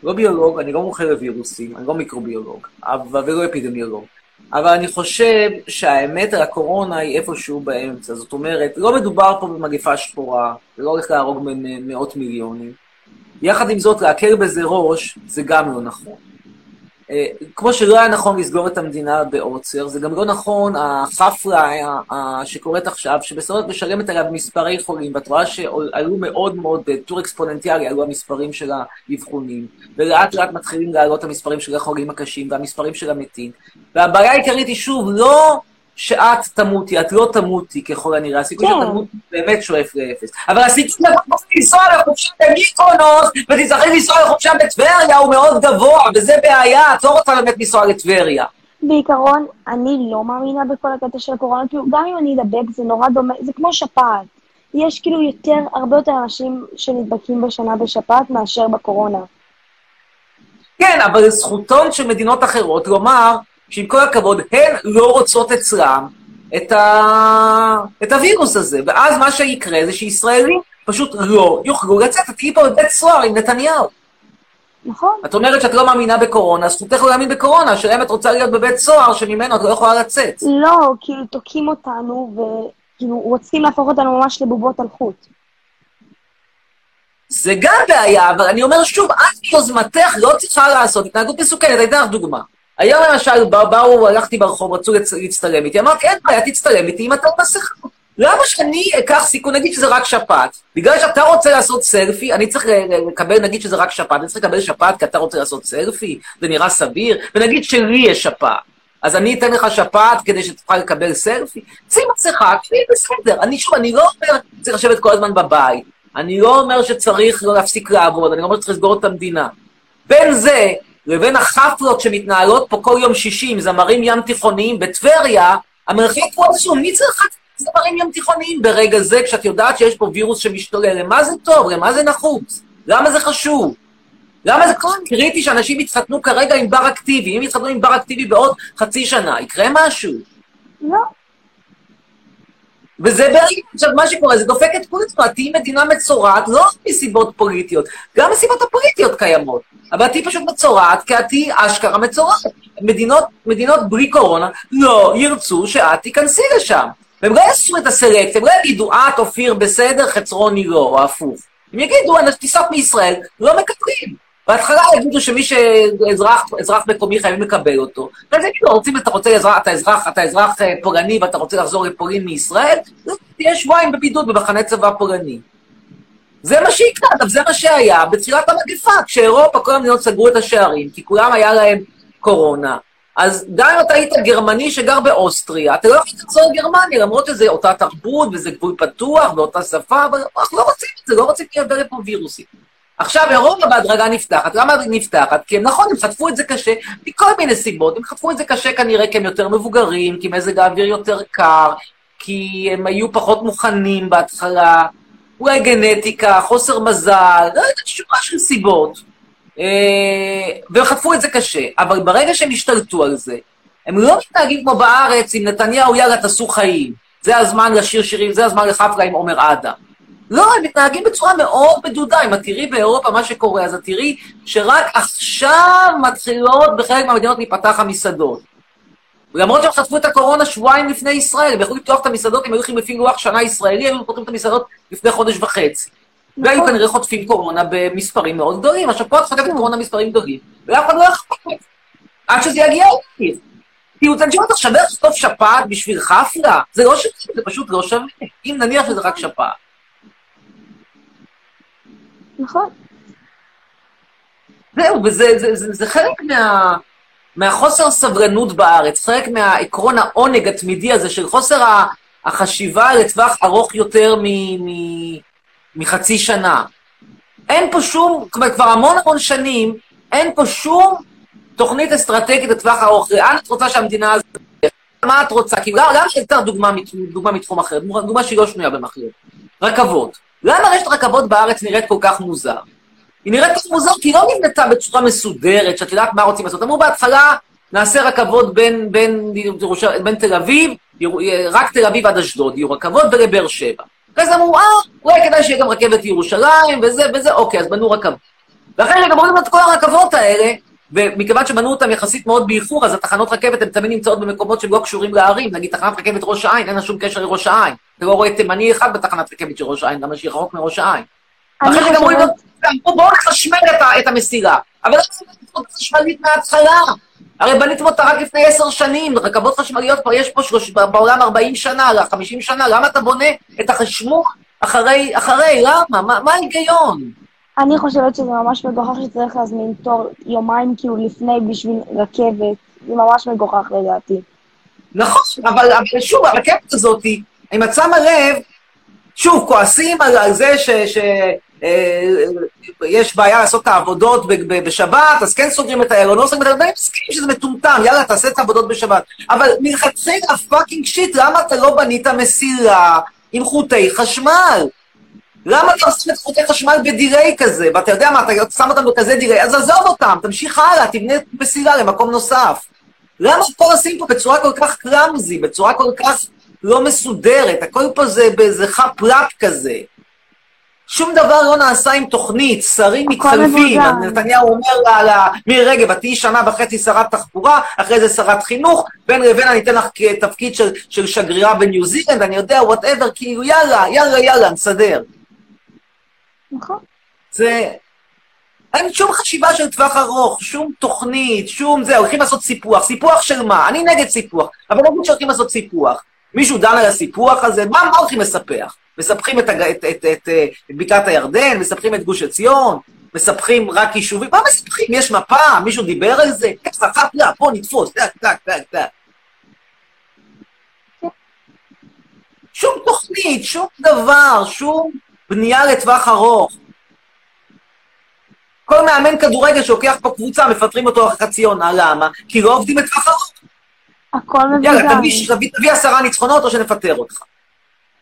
לא ביולוג, אני לא מומחה לווירוסים, אני לא מיקרוביולוג, אבל ולא אפידמיולוג. אבל אני חושב שהאמת על הקורונה היא איפשהו באמצע. זאת אומרת, לא מדובר פה במגפה שחורה, זה לא הולך להרוג מאות מיליונים. יחד עם זאת, להקל בזה ראש, זה גם לא נכון. אה, כמו שלא היה נכון לסגור את המדינה בעוצר, זה גם לא נכון החפרה שקורית עכשיו, שבסופו משלמת עליו מספרי חולים, ואת רואה שעלו מאוד מאוד, בטור אקספוננטיאלי, עלו המספרים של האבחונים, ולאט לאט מתחילים לעלות המספרים של החולים הקשים והמספרים של המתים. והבעיה העיקרית היא שוב, לא שאת תמותי, את לא תמותי ככל הנראה, הסיכוי כן. שתמותי באמת שואף לאפס. אבל הסיכוי לנסוע לחופשה במיקרונוס ותצטרכי לנסוע לחופשה בטבריה הוא מאוד גבוה, וזה בעיה, את לא רוצה באמת לנסוע לטבריה. בעיקרון, אני לא מאמינה בכל הקטע של הקורונה, כאילו, גם אם אני אדבק זה נורא דומה, זה כמו שפעת. יש כאילו יותר, הרבה יותר אנשים שנדבקים בשנה בשפעת מאשר בקורונה. כן, אבל זכותון של מדינות אחרות לומר שעם כל הכבוד, הן לא רוצות אצלם את, ה... את הווירוס הזה. ואז מה שיקרה זה שישראלים פשוט לא יוכלו לצאת. את תהיי פה בבית סוהר עם נתניהו. נכון? את אומרת שאת לא מאמינה בקורונה, זכותך לא להאמין בקורונה, השאלה אם את רוצה להיות בבית סוהר שממנו את לא יכולה לצאת. לא, כאילו, תוקעים אותנו, וכאילו, רוצים להפוך אותנו ממש לבובות על חוט. זה גם בעיה, אבל אני אומר שוב, את מיוזמתך לא צריכה לעשות התנהגות מסוכנת. אתן לך דוגמה. היום למשל באו, באו, הלכתי ברחוב, רצו להצטלם איתי, אמרתי, אין בעיה, תצטלם איתי אם אתה לא מסכה. למה שאני אקח סיכון, נגיד שזה רק שפעת? בגלל שאתה רוצה לעשות סלפי, אני צריך לקבל, נגיד שזה רק שפעת, אני צריך לקבל שפעת כי אתה רוצה לעשות סלפי, זה נראה סביר, ונגיד שלי יש שפעת. אז אני אתן לך שפעת כדי שתוכל לקבל סלפי? שים מסכה, תהיה בסדר. אני שוב, אני לא אומר שצריך לשבת כל הזמן בבית. אני לא אומר שצריך לא להפסיק לעבוד, אני לא אומר שצריך לסגור את המדינה. בין זה לבין החפלות שמתנהלות פה כל יום שישי עם זמרים ים תיכוניים בטבריה, המרחק הוא עצום. מי צריך זמרים ים תיכוניים ברגע זה, כשאת יודעת שיש פה וירוס שמשתולל? למה זה טוב? למה זה נחוץ? למה זה חשוב? למה זה כל קריטי שאנשים יתחתנו כרגע עם בר אקטיבי? אם יתחתנו עם בר אקטיבי בעוד חצי שנה, יקרה משהו. לא. וזה בעיה, עכשיו מה שקורה זה דופק את פוליטיקה, תהיי מדינה מצורעת, לא רק מסיבות פוליטיות, גם מסיבות הפוליטיות קיימות, אבל תהיי פשוט מצורעת, כי את תהיי אשכרה מצורעת. מדינות, מדינות בלי קורונה לא ירצו שאת תיכנסי לשם. והם לא יעשו את הסלקט, הם לא יגידו, את אופיר בסדר, חצרוני לא, או הפוך. הם יגידו, טיסות מישראל לא מקבלים. בהתחלה יגידו שמי שאזרח אזרח מקומי חייבים לקבל אותו. זה יגידו, רוצים, אתה רוצה, אזרח, אתה אזרח, אתה אזרח אה, פולני ואתה רוצה לחזור לפולין מישראל, תהיה שבועיים בבידוד במחנה צבא פולני. זה מה שיקרה, אגב, זה מה שהיה בתחילת המגפה, כשאירופה, כל המדינות סגרו את השערים, כי כולם היה להם קורונה. אז גם אם אתה היית גרמני שגר באוסטריה, אתה לא יכול לחזור לגרמניה, למרות שזה אותה תרבות וזה גבול פתוח ואותה שפה, אבל אנחנו לא רוצים את זה, לא רוצים לייבא לפה וירוסים. עכשיו, אירופה בהדרגה נפתחת. למה נפתחת? כי הם נכון, הם חטפו את זה קשה מכל מיני סיבות. הם חטפו את זה קשה כנראה כי הם יותר מבוגרים, כי מזג האוויר יותר קר, כי הם היו פחות מוכנים בהתחלה, אולי גנטיקה, חוסר מזל, לא יודעת, שורה של סיבות. אה, והם חטפו את זה קשה. אבל ברגע שהם השתלטו על זה, הם לא מתנהגים כמו בארץ עם נתניהו, יאללה, תעשו חיים. זה הזמן לשיר שירים, זה הזמן לחפלה עם עומר אדם. לא, הם מתנהגים בצורה מאוד מדודה. אם את תראי באירופה מה שקורה, אז את תראי שרק עכשיו מתחילות בחלק מהמדינות להיפתח המסעדות. למרות שהם חטפו את הקורונה שבועיים לפני ישראל, הם יכלו לפתוח את המסעדות, הם היו הולכים לפי לוח שנה ישראלי, היו פותחים את המסעדות לפני חודש וחצי. והיו כנראה חוטפים קורונה במספרים מאוד גדולים. עכשיו, פה את חוטפת קורונה במספרים גדולים, ואף אחד לא יכול עד שזה יגיע אליי. כאילו, תנשום אותך שווה לחטוף שפעת בשביל חפלה? זה לא שווה, זה פשוט לא שווה. אם נניח שזה רק שפעת. נכון. זהו, וזה זה, זה, זה חלק מה, מהחוסר סבלנות בארץ, חלק מהעקרון העונג התמידי הזה של חוסר החשיבה לטווח ארוך יותר מ, מ, מחצי שנה. אין פה שום, כלומר, כבר המון המון שנים, אין פה שום תוכנית אסטרטגית לטווח ארוך. לאן את רוצה שהמדינה הזאת... מה את רוצה? למה למה שאתן דוגמה, דוגמה מתחום אחר? דוגמה שהיא לא שנויה במחלוקת. רכבות. למה רשת רכבות בארץ נראית כל כך מוזר? היא נראית כל כך מוזר כי היא לא נבנתה בצורה מסודרת, שאת יודעת מה רוצים לעשות. אמרו בהתחלה, נעשה רכבות בין, בין, ירושר... בין תל אביב. רק תל אביב עד אשדוד, יהיו רכבות ולבאר שבע. זה אמרו, אה, אולי כדאי שיהיה גם רכבת לירושלים, וזה וזה, אוקיי, אז בנו רכבות. ואחרי שגם בנו את כל הרכבות האלה, ומכיוון שבנו אותם יחסית מאוד באיחור, אז התחנות רכבת הן תמיד נמצאות במקומות שהם לא קשורים לערים. נגיד, תחנת רכבת ראש העין, אין לה שום קשר לראש העין. אתה לא רואה תימני אחד בתחנת רכבת של ראש העין, למה שהיא רחוק מראש העין. אחרי אומרים, חושבת, אמרו, בואו נחשמל את המסילה. אבל לא רכבות חשמלית מההתחלה. הרי בניתם אותה רק לפני עשר שנים, רכבות חשמליות כבר יש פה שלוש, בעולם 40 שנה, 50 שנה, למה אתה בונה את החשמול אחרי, אחרי, למה? מה, מה ההיגיון? אני חושבת שזה ממש מגוחך שצריך להזמין תור יומיים כאילו לפני בשביל רכבת. זה ממש מגוחך לדעתי. נכון, אבל, שוב, הרכבת הזאת, אם את שמה לב, שוב, כועסים על, זה ש... ש אה, בעיה לעשות את העבודות בשבת, אז כן סוגרים את האיילון, לא סוגרים את האיילון, מסכים שזה מטומטם, יאללה, תעשה את העבודות בשבת. אבל מלכתחילה, fucking shit, למה אתה לא בנית מסילה עם חוטי חשמל? למה אתה עושה את חוטי חשמל בדיליי כזה? ואתה יודע מה, אתה שם אותם בכזה דיליי, אז עזוב אותם, תמשיך הלאה, תבנה מסילה למקום נוסף. למה פה עושים פה בצורה כל כך קלאמזי, בצורה כל כך לא מסודרת? הכל פה זה באיזה חאפ לאפ כזה. שום דבר לא נעשה עם תוכנית, שרים מתחלפים. נתניהו אומר לה, לה, מירי רגב, את תהיי שנה וחצי שרת תחבורה, אחרי זה שרת חינוך, בין לבין אני אתן לך תפקיד של, של שגרירה בניו זילנד, אני יודע, whatever, כאילו, יאללה, יאללה, יאללה, נסדר. נכון. זה... אין שום חשיבה של טווח ארוך, שום תוכנית, שום זה, הולכים לעשות סיפוח. סיפוח של מה? אני נגד סיפוח, אבל לא אומרים שהולכים לעשות סיפוח. מישהו דן על הסיפוח הזה? מה, מה הולכים לספח? מספחים את, את, את, את, את בקעת הירדן, מספחים את גוש עציון, מספחים רק יישובים, מה מספחים? יש מפה? מישהו דיבר על זה? ככה, חפלה, פה נתפוס, טק, טק, טק, טק. שום תוכנית, שום דבר, שום בנייה לטווח ארוך. כל מאמן כדורגל שלוקח פה קבוצה, מפטרים אותו אחרי חצי עונה, למה? כי לא עובדים לטווח ארוך. הכל יאללה, מבולגן. תביא, תביא, תביא עשרה ניצחונות או שנפטר אותך.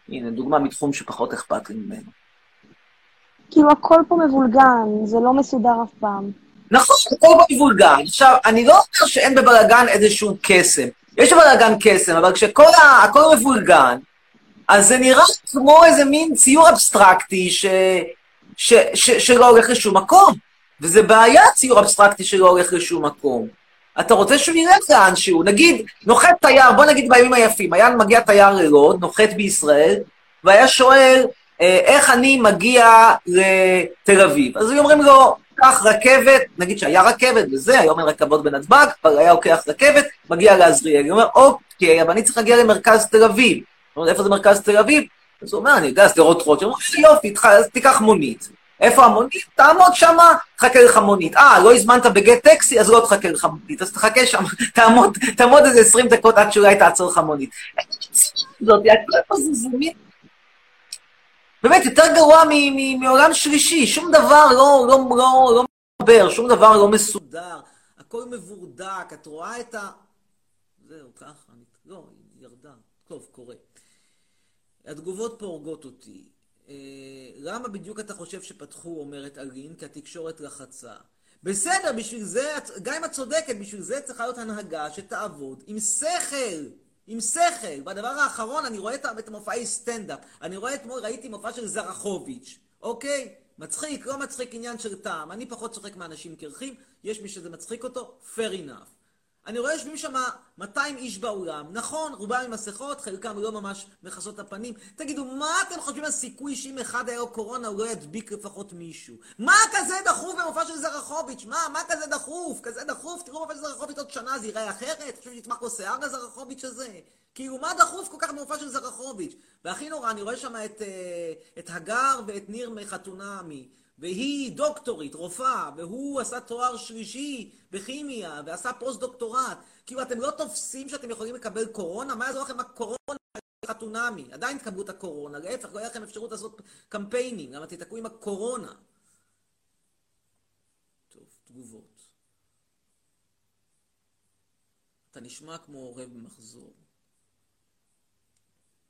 הנה, דוגמה מתחום שפחות אכפת לי ממנו. כאילו הכל פה מבולגן, זה לא מסודר אף פעם. נכון, הכל במבולגן. עכשיו, אני לא אומר שאין בבלגן איזשהו קסם. יש בבלגן קסם, אבל כשכל ה- הכל מבולגן, אז זה נראה כמו איזה מין ציור אבסטרקטי ש... ש... ש... שלא הולך לשום מקום. וזה בעיה, ציור אבסטרקטי שלא הולך לשום מקום. אתה רוצה שהוא ילך לאנשהו. נגיד, נוחת תייר, בוא נגיד בימים היפים, היה מגיע תייר ללוד, נוחת בישראל, והיה שואל, אה, איך אני מגיע לתל אביב? אז היו אומרים לו, לוקח רכבת, נגיד שהיה רכבת וזה, היום אין רכבות בנתב"ג, אבל היה לוקח רכבת, מגיע לעזריאלי. הוא אומר, אוקיי, אבל אני צריך להגיע למרכז תל אביב. הוא אומר, איפה זה מרכז תל אביב? אז הוא אומר, אני יודע, שדרות רוטשילד. הוא אומר, יופי, אז תיקח מונית. איפה המונית? תעמוד שמה, תחכה לך מונית. אה, לא הזמנת בגט טקסי, אז לא תחכה לך מונית. אז תחכה שם, תעמוד, תעמוד איזה 20 דקות עד שאולי תעצור לך מונית. זאת, הכל. באמת, יותר גרוע מעולם שלישי, שום דבר לא, לא, לא, לא מדבר, שום דבר לא מסודר, הכל מבורדק, את רואה את ה... זהו, ככה. לא, ירדה. טוב, קורה. התגובות פה הורגות אותי. אה, למה בדיוק אתה חושב שפתחו, אומרת אלין, כי התקשורת לחצה? בסדר, בשביל זה, גם אם את צודקת, בשביל זה צריכה להיות הנהגה שתעבוד עם שכל. עם שכל. והדבר האחרון, אני רואה את המופעי סטנדאפ. אני רואה אתמול, ראיתי מופע של זרחוביץ', אוקיי? מצחיק, לא מצחיק, עניין של טעם. אני פחות צוחק מאנשים קרחים, יש מי שזה מצחיק אותו, fair enough. אני רואה יושבים שם 200 איש באולם, נכון, רובם עם מסכות, חלקם לא ממש מכסות את הפנים. תגידו, מה אתם חושבים על סיכוי שאם אחד היה לו קורונה הוא לא ידביק לפחות מישהו? מה כזה דחוף במופע של זרחוביץ'? מה, מה כזה דחוף? כזה דחוף? תראו במופע של זרחוביץ' עוד שנה זה ייראה אחרת? חושבים שיצמח לו שיער לזרחוביץ' הזה? כאילו, מה דחוף כל כך במופע של זרחוביץ'? והכי נורא, אני רואה שם את, אה, את הגר ואת ניר מחתונמי. והיא דוקטורית, רופאה, והוא עשה תואר שלישי בכימיה, ועשה פוסט-דוקטורט. כאילו, אתם לא תופסים שאתם יכולים לקבל קורונה? מה יעזור לכם הקורונה? חתונמי. עדיין תקבלו את הקורונה, להפך, לא יהיה לכם אפשרות לעשות קמפיינים, למה תתקעו עם הקורונה. טוב, תגובות. אתה נשמע כמו עורב במחזור.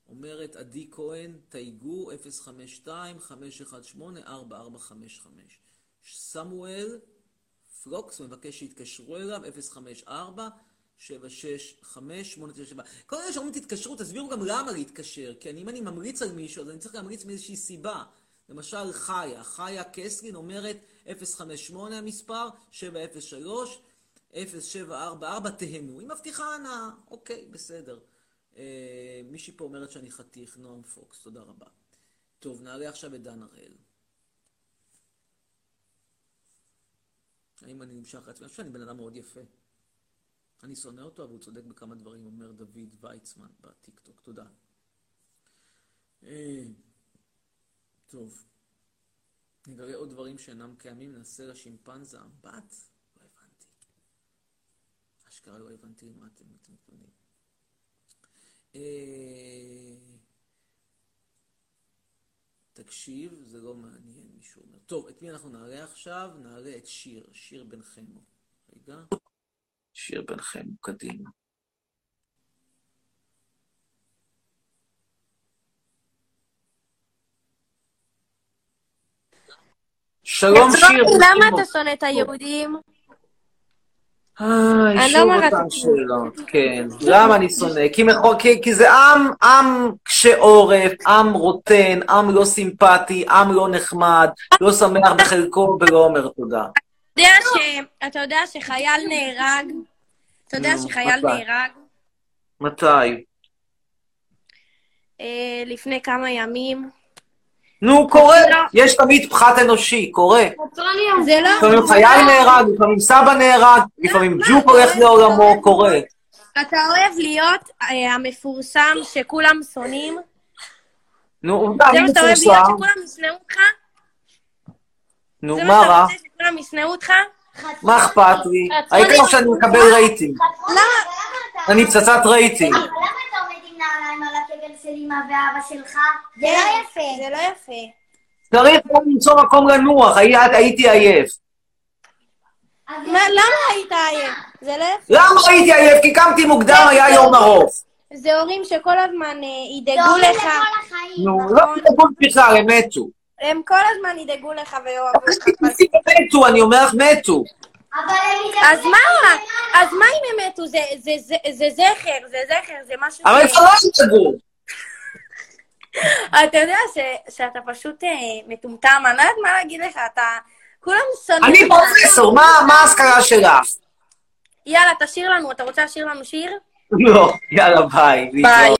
אומרת עדי כהן, תייגו 052-518-4455. סמואל פלוקס מבקש שיתקשרו אליו, 054-765-897. כל אלה שאומרים תתקשרו, תסבירו גם למה להתקשר, כי אני, אם אני ממליץ על מישהו, אז אני צריך להמליץ מאיזושהי סיבה. למשל, חיה, חיה קסלין אומרת 058 המספר, 703, 0744, תהנו. היא מבטיחה הנאה, אוקיי, בסדר. אה, מישהי פה אומרת שאני חתיך, נועם פוקס, תודה רבה. טוב, נעלה עכשיו את דן הראל. האם אני נמשך לעצמי? אני חושב שאני בן אדם מאוד יפה. אני שונא אותו, אבל הוא צודק בכמה דברים, אומר דוד ויצמן בטיקטוק. תודה. אה, טוב. נגלה עוד דברים שאינם קיימים, ננסה לשימפנזה אמבט? לא הבנתי. אשכרה לא הבנתי למה אתם מתכוונים. אה, תקשיב, זה לא מעניין, מישהו אומר. טוב, את מי אנחנו נעלה עכשיו? נעלה את שיר, שיר בן חמו. רגע. שיר בן חמו, קדימה. שלום שיר. בן למה. אתה שונא את היהודים? איי, אני שוב לא אומרת אותן כלום. שאלות, כן. למה אני שונא? כי, מחו- כי, כי זה עם, עם קשה עורף, עם רוטן, עם לא סימפטי, עם לא נחמד, לא שמח בחלקו ולא אומר תודה. אתה יודע ש- אתה יודע שחייל נהרג? אתה יודע שחייל? נהרג מתי? אה, לפני כמה ימים? נו, קורה, לא. יש תמיד פחת אנושי, קורה. זה לא... לפעמים חייל נהרג, לפעמים סבא נהרג, לפעמים ג'וק הולך לעולמו, קורה. אתה אוהב להיות אה, המפורסם שכולם שונאים? נו, עובדה, זה אני מה שאתה אוהב להיות מפורסם. שכולם ישנאו אותך? נו, זה מה מה שאתה רע? רוצה שכולם ישנאו אותך? מה אכפת לי? העיקר שאני מקבל רייטינג. למה? אני פצצת רייטינג. נעליים על הקבר של אמא ואבא שלך? זה לא יפה. זה לא יפה. צריך גם למצוא מקום לנוח, הי- הייתי עייף. מה, למה היית עייף? זה לא יפה. למה הייתי עייף? כי קמתי מוקדם, היה יום ארוך. זה הורים שכל הזמן אה, זה ידאגו הורים לך. לכל החיים. נו, לא תדאגו בכלל, הם מתו. הם כל הזמן ידאגו לך ויאהבו אותך. מתו, אני אומר לך, מתו. אבל הם ידאגו אז מה? אז הם מתו? זה, זה, זה, זה זכר, זה זכר, זה משהו אבל. כבר לא ידאגו. אתה יודע ש, שאתה פשוט אה, מטומטם, אני לא יודעת מה להגיד לך, אתה... כולם שונאים אני. פרופסור, מה מה ההשכלה שלך? יאללה, תשאיר לנו, אתה רוצה לשיר לנו שיר? לא, יאללה, ביי. ביי.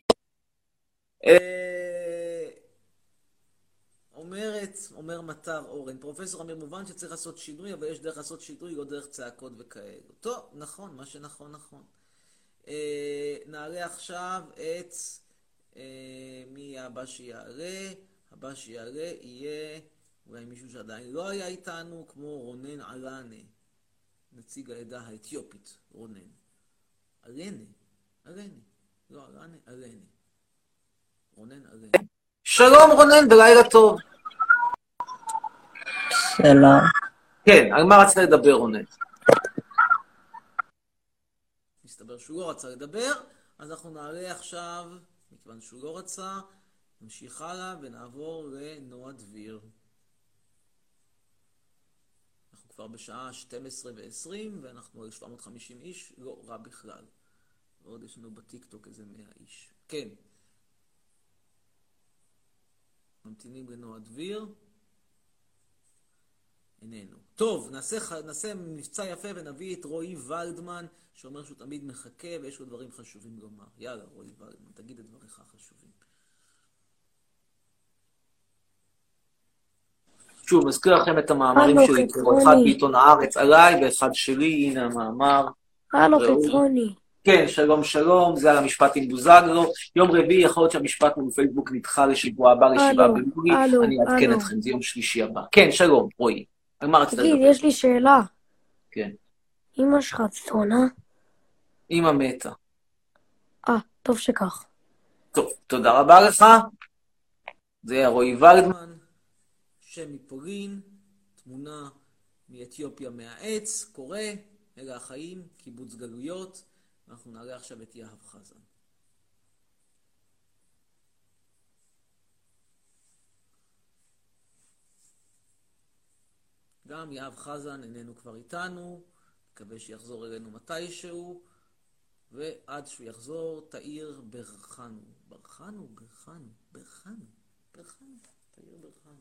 אומרת, אומר מטר אורן, פרופסור אמיר, מובן שצריך לעשות שינוי, אבל יש דרך לעשות שינוי, לא דרך צעקות וכאלו. טוב, נכון, מה שנכון, נכון. אה, נעלה עכשיו את... אה, מי הבא שיעלה? הבא שיעלה יהיה אולי מישהו שעדיין לא היה איתנו, כמו רונן עלנה, נציג העדה האתיופית, רונן. עלנה, עלנה, לא עלנה, עלנה. רונן עלנה. שלום רונן ולילה טוב. שלום. כן, על מה רצית לדבר רונן? מסתבר שהוא לא רצה לדבר, אז אנחנו נעלה עכשיו, מכיוון שהוא לא רצה, נמשיך הלאה ונעבור לנועה דביר. אנחנו כבר בשעה 12 ו-20 ואנחנו על 750 איש, לא רע בכלל. ועוד יש לנו בטיקטוק איזה 100 איש. כן. ממתינים לנועה דביר. איננו. טוב, נעשה, נעשה מבצע יפה ונביא את רועי ולדמן, שאומר שהוא תמיד מחכה ויש לו דברים חשובים לומר. יאללה, רועי ולדמן, תגיד את דבריך החשובים. שוב, מזכיר לכם את המאמרים שלי. אחד בעיתון הארץ עליי ואחד שלי, הנה המאמר. הלו. חצרוני. כן, שלום שלום, זה על המשפט עם בוזגלו. יום רביעי יכול להיות שהמשפט מול פייסבוק נדחה לשבוע הבא, לשבעה ביולי. אני אעדכן. אתכם, זה יום שלישי הבא. כן, שלום, רועי. מה רצית תגיד, לדבר? יש לי שאלה. כן. אמא שלך צפונה? אמא מתה. אה, טוב שכך. טוב, תודה רבה לך. זה היה רועי ולדמן, שם מפולין, תמונה מאתיופיה מהעץ, קורא, אלה החיים, קיבוץ גלויות. אנחנו נעלה עכשיו את יהב חזן. גם יהב חזן איננו כבר איתנו, מקווה שיחזור אלינו מתישהו, ועד שהוא יחזור, תאיר ברכנו. ברכנו, ברכנו, ברכנו, ברכנו, תאיר ברכנו.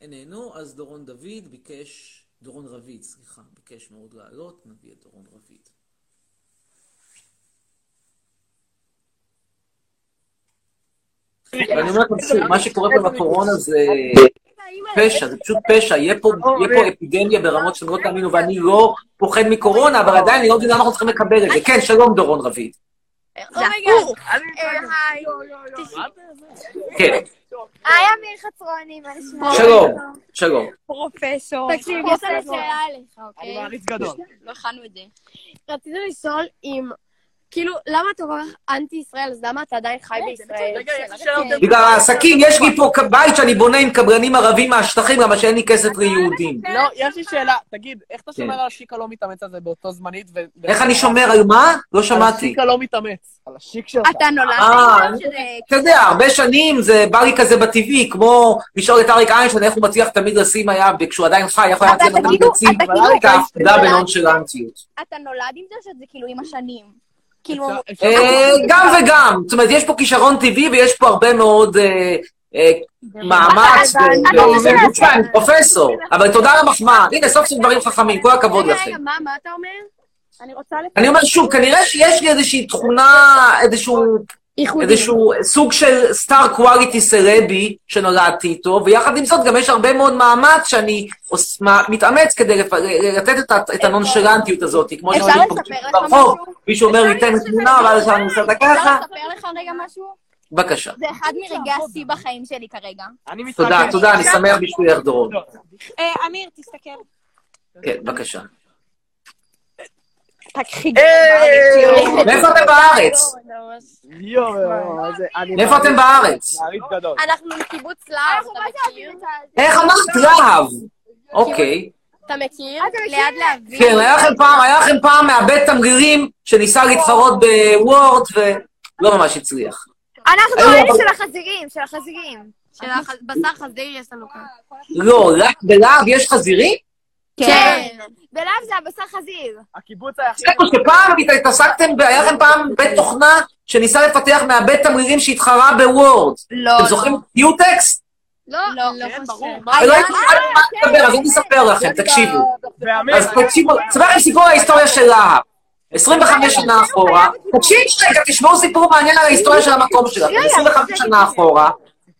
איננו, אז דורון דוד ביקש, דורון רביד, סליחה, ביקש מאוד לעלות, נביא את דורון רביד. ואני אומר מה שקורה פה בקורונה זה פשע, זה פשוט פשע, יהיה פה, יהיה פה אפידמיה ברמות שאתם לא תאמינו, ואני לא פוחד מקורונה, אבל עדיין אני לא מבין למה אנחנו צריכים לקבל את זה. כן, שלום דורון רביד. אומייגה. היי. כן, היי אמיר חצרוני, מה נשמע? שלום, שלום. פרופסור. תקשיב, יש לנו שאלה אליך, אוקיי? אני מעריץ גדול. לא הכנו את זה. רציתי לשאול אם, כאילו, למה אתה כל כך אנטי ישראל, אז למה אתה עדיין חי בישראל? לי שאלה יותר בגלל העסקים, יש לי פה בית שאני בונה עם קבלנים ערבים מהשטחים, למה שאין לי כסף ליהודים. לא, יש לי שאלה. תגיד, איך אתה שומר כן. על השיק הלא מתאמץ הזה באותו זמנית? איך אני שומר על מה? לא על שמעתי. השיק הלא מתאמץ. על השיק שלך. אתה נולדת אה, שזה... אתה יודע, הרבה שנים זה בא לי כזה בטבעי, כמו לשאול את אריק איינשטיין איך הוא מצליח תמיד לשים היה, וכשהוא עדיין חי, איך הוא היה אתה מצליח תמיד כאילו- לשים כאילו- את ההפקדה בנונשלנטיות. אתה נולד עם זה שזה כאילו עם השנים? כאילו... אה, גם וגם, זאת אומרת, יש פה כישרון טבעי ויש פה הרבה מאוד אה, אה, מאמץ, פרופסור, אבל תודה על המחמאה, הנה סוף סוף דברים חכמים, כל הכבוד לכם. רגע, מה, מה אתה אומר? אני רוצה. אני אומר שוב, כנראה שיש לי איזושהי תכונה, איזשהו, איזשהו סוג של סטאר קואליטי סרבי שנולדתי איתו, ויחד עם זאת גם יש הרבה מאוד מאמץ שאני עוש- מה- מתאמץ כדי לפ- לתת את את הנונשלנטיות הזאת, כמו אפשר שאומרים ברחוב? מישהו אומר לי תן תמונה, ואז אני עושה את אפשר ככה, לספר לך רגע משהו? בבקשה. זה אחד מרגעי השיא בחיים שלי כרגע. תודה, תודה, אני שמח בשבילך דורון. אה, אמיר, תסתכל. כן, בבקשה. תקחי מאיפה אתם בארץ? איזה... אני מאיפה אתם בארץ? אנחנו מקיבוץ להב, אתה מכיר? איך אמרת להב? אוקיי. אתה מכיר? ליד להבים. כן, היה לכם פעם, היה לכם פעם מעבד תמרירים שניסה להתחרות בוורד ולא ממש הצליח. אנחנו היו אלה אבל- של החזירים, של החזירים. של הבשר חזיר יש לנו כאן. לא, רק בלהב יש חזירים? כן. בלהב זה הבשר חזיר. הקיבוץ היחיד... שפעם התעסקתם, היה לכם פעם בית תוכנה שניסה לפתח מעבד תמרירים שהתחרה בוורד. לא. אתם זוכרים QText? לא, לא כן, ברור. לא הייתי יודעת מה לדבר, אז אני אספר לכם, תקשיבו. אז תקשיבו, אספר לכם סיפור ההיסטוריה של להב. 25 שנה אחורה, תקשיבו רגע, תשמעו סיפור מעניין על ההיסטוריה של המקום שלך. 25 שנה אחורה,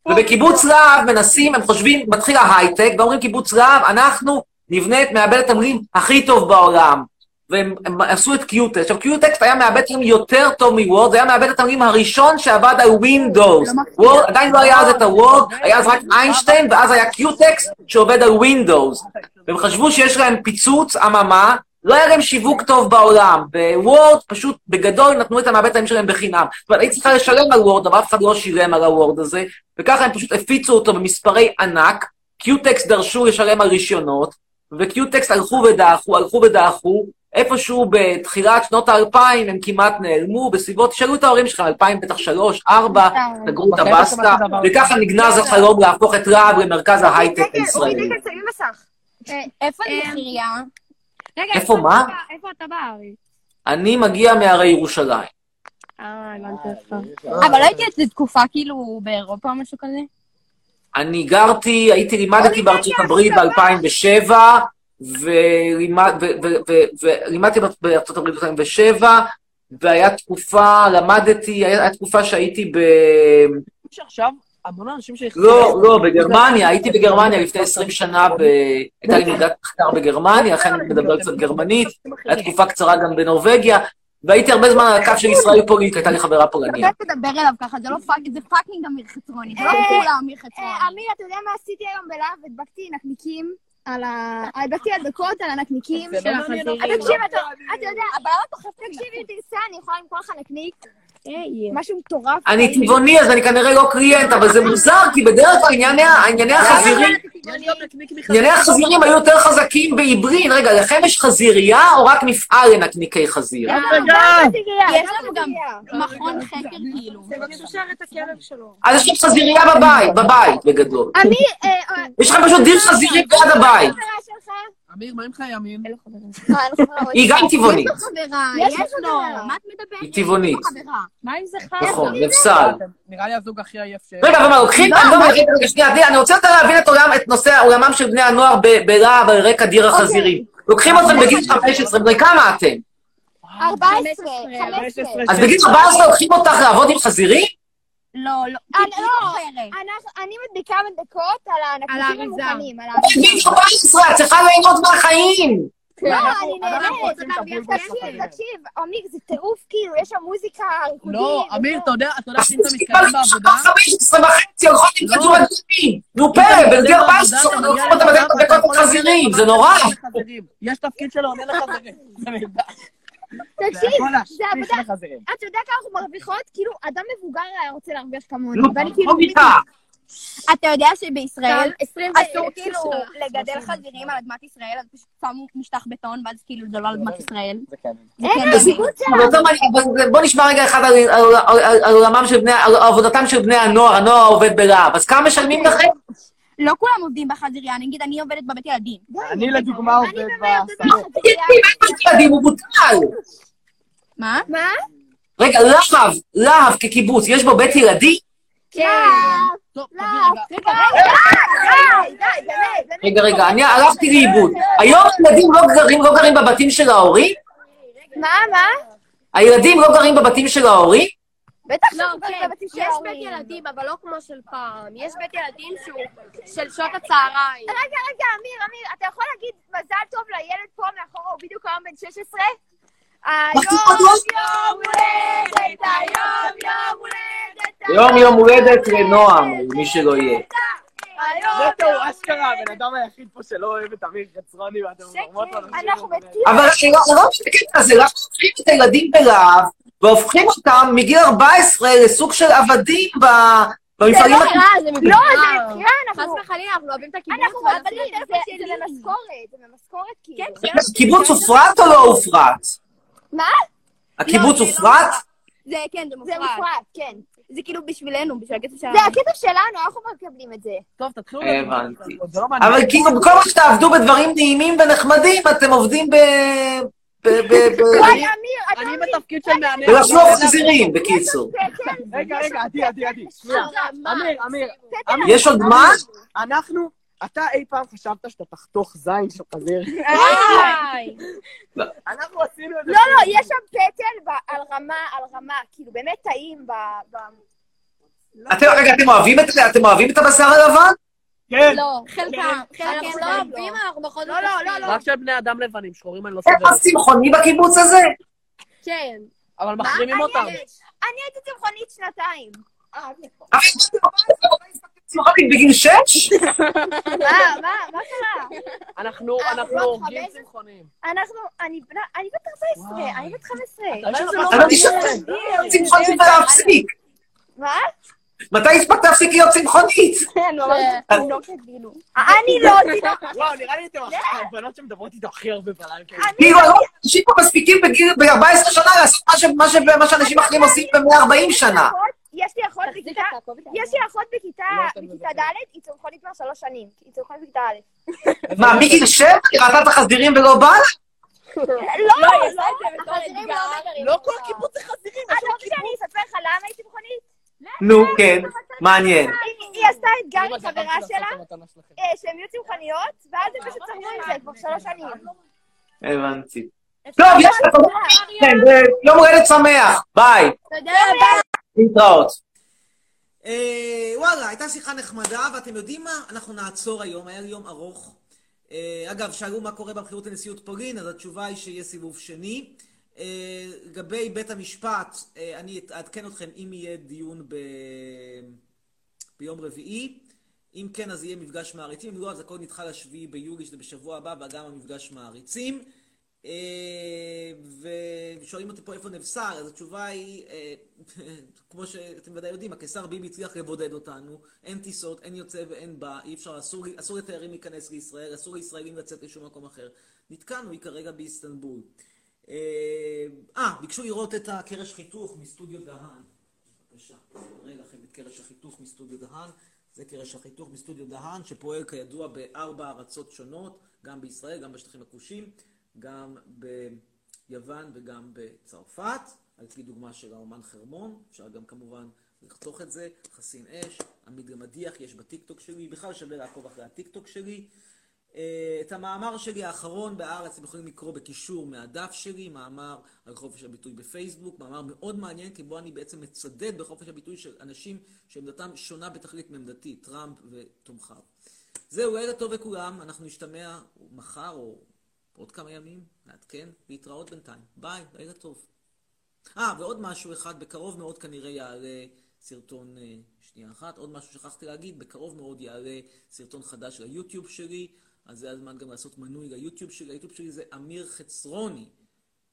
ובקיבוץ להב מנסים, הם חושבים, מתחיל ההייטק, ואומרים קיבוץ להב, אנחנו נבנה את מעבד התמלילים הכי טוב בעולם. והם הם עשו את QText. עכשיו, QText היה מעבד תמלילים יותר טוב מ Word, זה היה מעבד התמלילים הראשון שעבד על Windows. Word, עדיין לא היה אז את ה Word, היה אז רק איינשטיין, ואז היה QText שעובד על Windows. והם חשבו שיש להם פיצוץ, אממה, לא היה להם שיווק טוב בעולם. ב Word, פשוט בגדול נתנו את המעבד התמלילים שלהם בחינם. זאת אומרת, היית צריכה לשלם על Word, אבל אף אחד לא שילם על ה Word הזה, וככה הם פשוט הפיצו אותו במספרי ענק. QText דרשו לשלם על רישיונות, ו QText הלכו ודעכו, הלכו ודעכו, איפשהו בתחילת שנות האלפיים הם כמעט נעלמו, בסביבות, תשאלו את ההורים שלכם, אלפיים בטח שלוש, ארבע, סגרו את הבסטה, וככה נגנז החלום להפוך את רהב למרכז ההייטק הישראלי. איפה נחירייה? רגע, איפה מה? איפה אתה בארץ? אני מגיע מהרי ירושלים. אה, הבנתי אותך. אבל לא הייתי איזה תקופה כאילו באירופה או משהו כזה? אני גרתי, הייתי, לימדתי בארצות הברית ב-2007, ולימדתי בארצות הברית ב-2007, והיה תקופה, למדתי, היה תקופה שהייתי ב... יש עכשיו המון אנשים שהחזירו... לא, לא, בגרמניה, הייתי בגרמניה לפני 20 שנה. הייתה לי מלגת מחקר בגרמניה, לכן אני מדבר קצת גרמנית, הייתה תקופה קצרה גם בנורבגיה, והייתי הרבה זמן על הקו של ישראל פולין, הייתה לי חברה פולניה. אתה תדבר אליו ככה, זה לא fuck, זה fucking אמיר חצרוני, זה לא כולה אמיר חצרוני. אמיר, אתה יודע מה עשיתי היום בלהב? הדבקתי נקניקים על ה... הדבקתי הדבקות על הנקניקים לא מעניין אותי. תקשיב, אתה יודע, תקשיב, אם תרצה, אני יכולה למכור לך נקניק. משהו מטורף. אני טבעוני, אז אני כנראה לא קליינט, אבל זה מוזר, כי בדרך כלל ענייני ענייני החזירים, ענייני החזירים היו יותר חזקים בעברית. רגע, לכם יש חזירייה או רק מפעל לנקניקי חזיר? יש לנו גם מכון חקר כאילו. שלו. אז יש לכם חזירייה בבית, בבית, בגדול. יש לכם פשוט דיר חזירים ליד הבית. אמיר, מה עם לך ימין? היא גם טבעונית. יש לו חברה. מה את מדברת? היא טבעונית. מה זה חם? נכון, נפסל. נראה לי הזוג הכי עייף ש... רגע, אבל לוקחים רגע, רגע, שנייה, אני רוצה יותר להבין את עולם, את נושא עולמם של בני הנוער בלהב על רקע דיר החזירים. לוקחים אתכם בגיל 15, בני כמה אתם? 14, 15. אז בגיל 14 לוקחים אותך לעבוד עם חזירים? לא, לא. אני היא לא, אני מדביקה מדבקות על האריזה. המוכנים. על האריזה. 14, את צריכה ליהנות מהחיים. לא, אני נהנית. תקשיב. תקשיב, אמיר, זה טירוף, כאילו, יש שם מוזיקה ריקודית. לא, אמיר, אתה יודע, אתה יודע שאם אתה מתקדם בעבודה... 15 וחצי, הולכות עם לא. כדורגלנים. נו פלא, בגיל 14 לוקחים אותם בדקות חזירים, זה נורא. יש תפקיד שלו, עונה לחזירים. תקשיב, זה עבודה. אתה יודע כמה אנחנו מרוויחות? כאילו, אדם מבוגר היה רוצה להרוויח כמוני. נו, ואני כאילו... לא. אתה יודע שבישראל עשרים אסור ו- כאילו לגדל חזירים על אדמת ישראל, אז פשוט שמו משטח בטון, ואז כאילו זה לא על אדמת ישראל. זה כן. זה כן בוא נשמע רגע אחד על- עבודתם של בני הנוער, הנוער העובד בלהב. אז כמה משלמים לכם? לא כולם עובדים בחזירייה, נגיד אני עובדת בבית ילדים. אני לדוגמה עובד בשדה. ילדים, הוא בוטל. מה? מה? רגע, להב, להב כקיבוץ, יש בו בית ילדים? כן. רגע, רגע, אני הלכתי לאיבוד. היום הילדים לא גרים, לא גרים בבתים של ההורים? מה, מה? הילדים לא גרים בבתים של ההורים? בטח לא, כן, יש. בית ילדים, אבל לא כמו של פעם. יש בית ילדים שהוא של שעות הצהריים. רגע, רגע, אמיר, אמיר, אתה יכול להגיד מזל טוב לילד פה מאחורה, הוא בדיוק היום בן 16? היום יום הולדת, היום יום הולדת. יום יום הולדת לנועם, מי שלא יהיה. נטו הוא אשכרה הבן אדם היחיד פה שלא אוהב את אמיר חצרוני ואתם אומרות לו... אנחנו מתים. אבל אני לא אני לא מבין את הקטע הזה, למה לוקחים את הילדים בלהב והופכים אותם מגיל 14 לסוג של עבדים ב- במפעלים זה. לא רע, זה מבחירה. לא, זה מבחירה, אנחנו... חס וחלילה, אנחנו אוהבים את הקיבוץ. אנחנו עבדים, זה- זה. במשכורת, זה במשכורת כאילו. הקיבוץ הופרט או לא הופרט? מה? הקיבוץ לא, זה לא הופרט? זה כן, זה זה מופרט. מופרט, כן. זה כאילו בשבילנו, בשביל הכסף שלנו. זה הכסף שלנו, אנחנו מקבלים את זה. טוב, תתחילו... הבנתי. לא. אבל כאילו, במקום שתעבדו בדברים נעימים ונחמדים, אתם עובדים ב... ב... ב... ב... אני? בתפקיד של מעניין. ולחלוף חזירים, בקיצור. רגע, רגע, עדי, עדי, עדי. שנייה. אמיר, אמיר. יש עוד מה? אנחנו, אתה אי פעם חשבת שאתה תחתוך זין של חזיר? אנחנו עשינו את זה. לא, לא, יש שם פטל על רמה, על רמה, כאילו באמת טעים ב... ב- אתם, רגע, אתם אוהבים את זה? אתם אוהבים את הבשר הלבן? כן. לא, חלקם. אנחנו לא לא. אוהבים, אנחנו בכל זאת לא, לא, לא, לא. רק של בני אדם לבנים, שחורים אני לא סובל. אף צמחוני בקיבוץ הזה? כן. אבל מחרימים אותם. אני הייתי צמחונית שנתיים. אבל צמחונית בגיל שש? מה, מה, מה קרה? אנחנו אה, אנחנו לא, הורגים? צמחונים. אנחנו, אני בת 14, אני בת 15. אבל אני שואלת, צמחונית ולהפסיק. מה? מתי הספקת להפסיק להיות צמחונית? כאילו. אני לא תינוקת. וואו, נראה לי אתם הבנות שמדברות איתו הכי הרבה בלילה. כאילו. כאילו, לא- אנשים פה מספיקים בגיל, ב-14 שנה לעשות מה שאנשים אחרים עושים ב-140 שנה. יש לי אחות בכיתה. יש לי אחות בכיתה לא, בכיתה. ד', היא צמחונית כבר שלוש שנים. היא צמחונית בכיתה א'. מה, מגיל 7 היא ראתה את החזירים ולא בא לה? לא, לא, היא עושה את זה בתור החזירים אתגר. לא מכירים לא. כל קיבוץ זה חזירים, אתה יש עוד רוצה שאני אספר לך למה היא צמחונית? נו, כן, מעניין. היא- עשתה אתגר עם חברה שלה. אה, שהן יהיו צמחוניות, ואז הם פשוט צחקו עם זה כבר שלוש שנים. הבנתי. טוב, יאללה, תודה לכם, ויום הולדת שמח, ביי, תודה להתראות. אה, וואלה, הייתה שיחה נחמדה, ואתם יודעים מה? אנחנו נעצור היום, היה יום ארוך. אה, אגב, שאלו מה קורה בבחירות לנשיאות פולין, אז התשובה היא שיהיה סיבוב שני. אה, לגבי בית המשפט, אני אעדכן אתכם אם יהיה דיון ב... ביום רביעי. אם כן, אז יהיה מפגש מעריצים, אם לא, אז הכל נדחה לשביעי ביולי, שזה בשבוע הבא, וגם המפגש מעריצים. אה, ושואלים אותי פה איפה נבשר, אז התשובה היא, אה, כמו שאתם ודאי יודעים, הקיסר ביבי הצליח לבודד אותנו, אין טיסות, אין יוצא ואין בא, אי אפשר, אסור, אסור לתיירים להיכנס לישראל, אסור לישראלים לצאת לשום מקום אחר. נתקענו, היא כרגע באיסטנבול. אה, אה, ביקשו לראות את הקרש חיתוך מסטודיו דהן. בבקשה, נראה לכם את קרש החיתוך מסטודיו דהן. זה קרש החיתוך מסטודיו דהן, שפועל כידוע בארבע ארצות שונות, גם בישראל, גם בשטחים הכבושים, גם ביוון וגם בצרפת, על פי דוגמה של האומן חרמון, אפשר גם כמובן לחתוך את זה, חסין אש, עמיד במדיח, יש בטיקטוק שלי, בכלל שווה לעקוב אחרי הטיקטוק שלי. אה, את המאמר שלי האחרון בהארץ אתם יכולים לקרוא בקישור מהדף שלי, מאמר על חופש הביטוי בפייסבוק, מאמר מאוד מעניין, כי בו אני בעצם מצדד בחופש הביטוי של אנשים שעמדתם שונה בתכלית מעמדתי, טראמפ ותומכיו. זהו, לילה טוב לכולם, אנחנו נשתמע מחר או עוד כמה ימים, נעדכן, להתראות בינתיים. ביי, לילה טוב. אה, ועוד משהו אחד, בקרוב מאוד כנראה יעלה סרטון, אה, שנייה אחת, עוד משהו שכחתי להגיד, בקרוב מאוד יעלה סרטון חדש ליוטיוב שלי, אז זה הזמן גם לעשות מנוי ליוטיוב שלי, היוטיוב שלי זה אמיר חצרוני,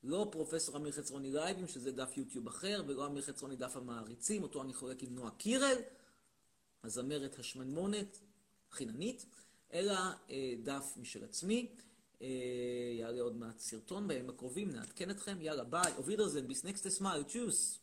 לא פרופסור אמיר חצרוני לייבים, שזה דף יוטיוב אחר, ולא אמיר חצרוני דף המעריצים, אותו אני חולק עם נועה קירל, הזמרת השמנמונת, חיננית, אלא אה, דף משל עצמי. אה, יעלה עוד מעט סרטון בימים הקרובים, נעדכן אתכם, יאללה ביי, auf Wiedersehen, bis nächstes Mal, tschüss.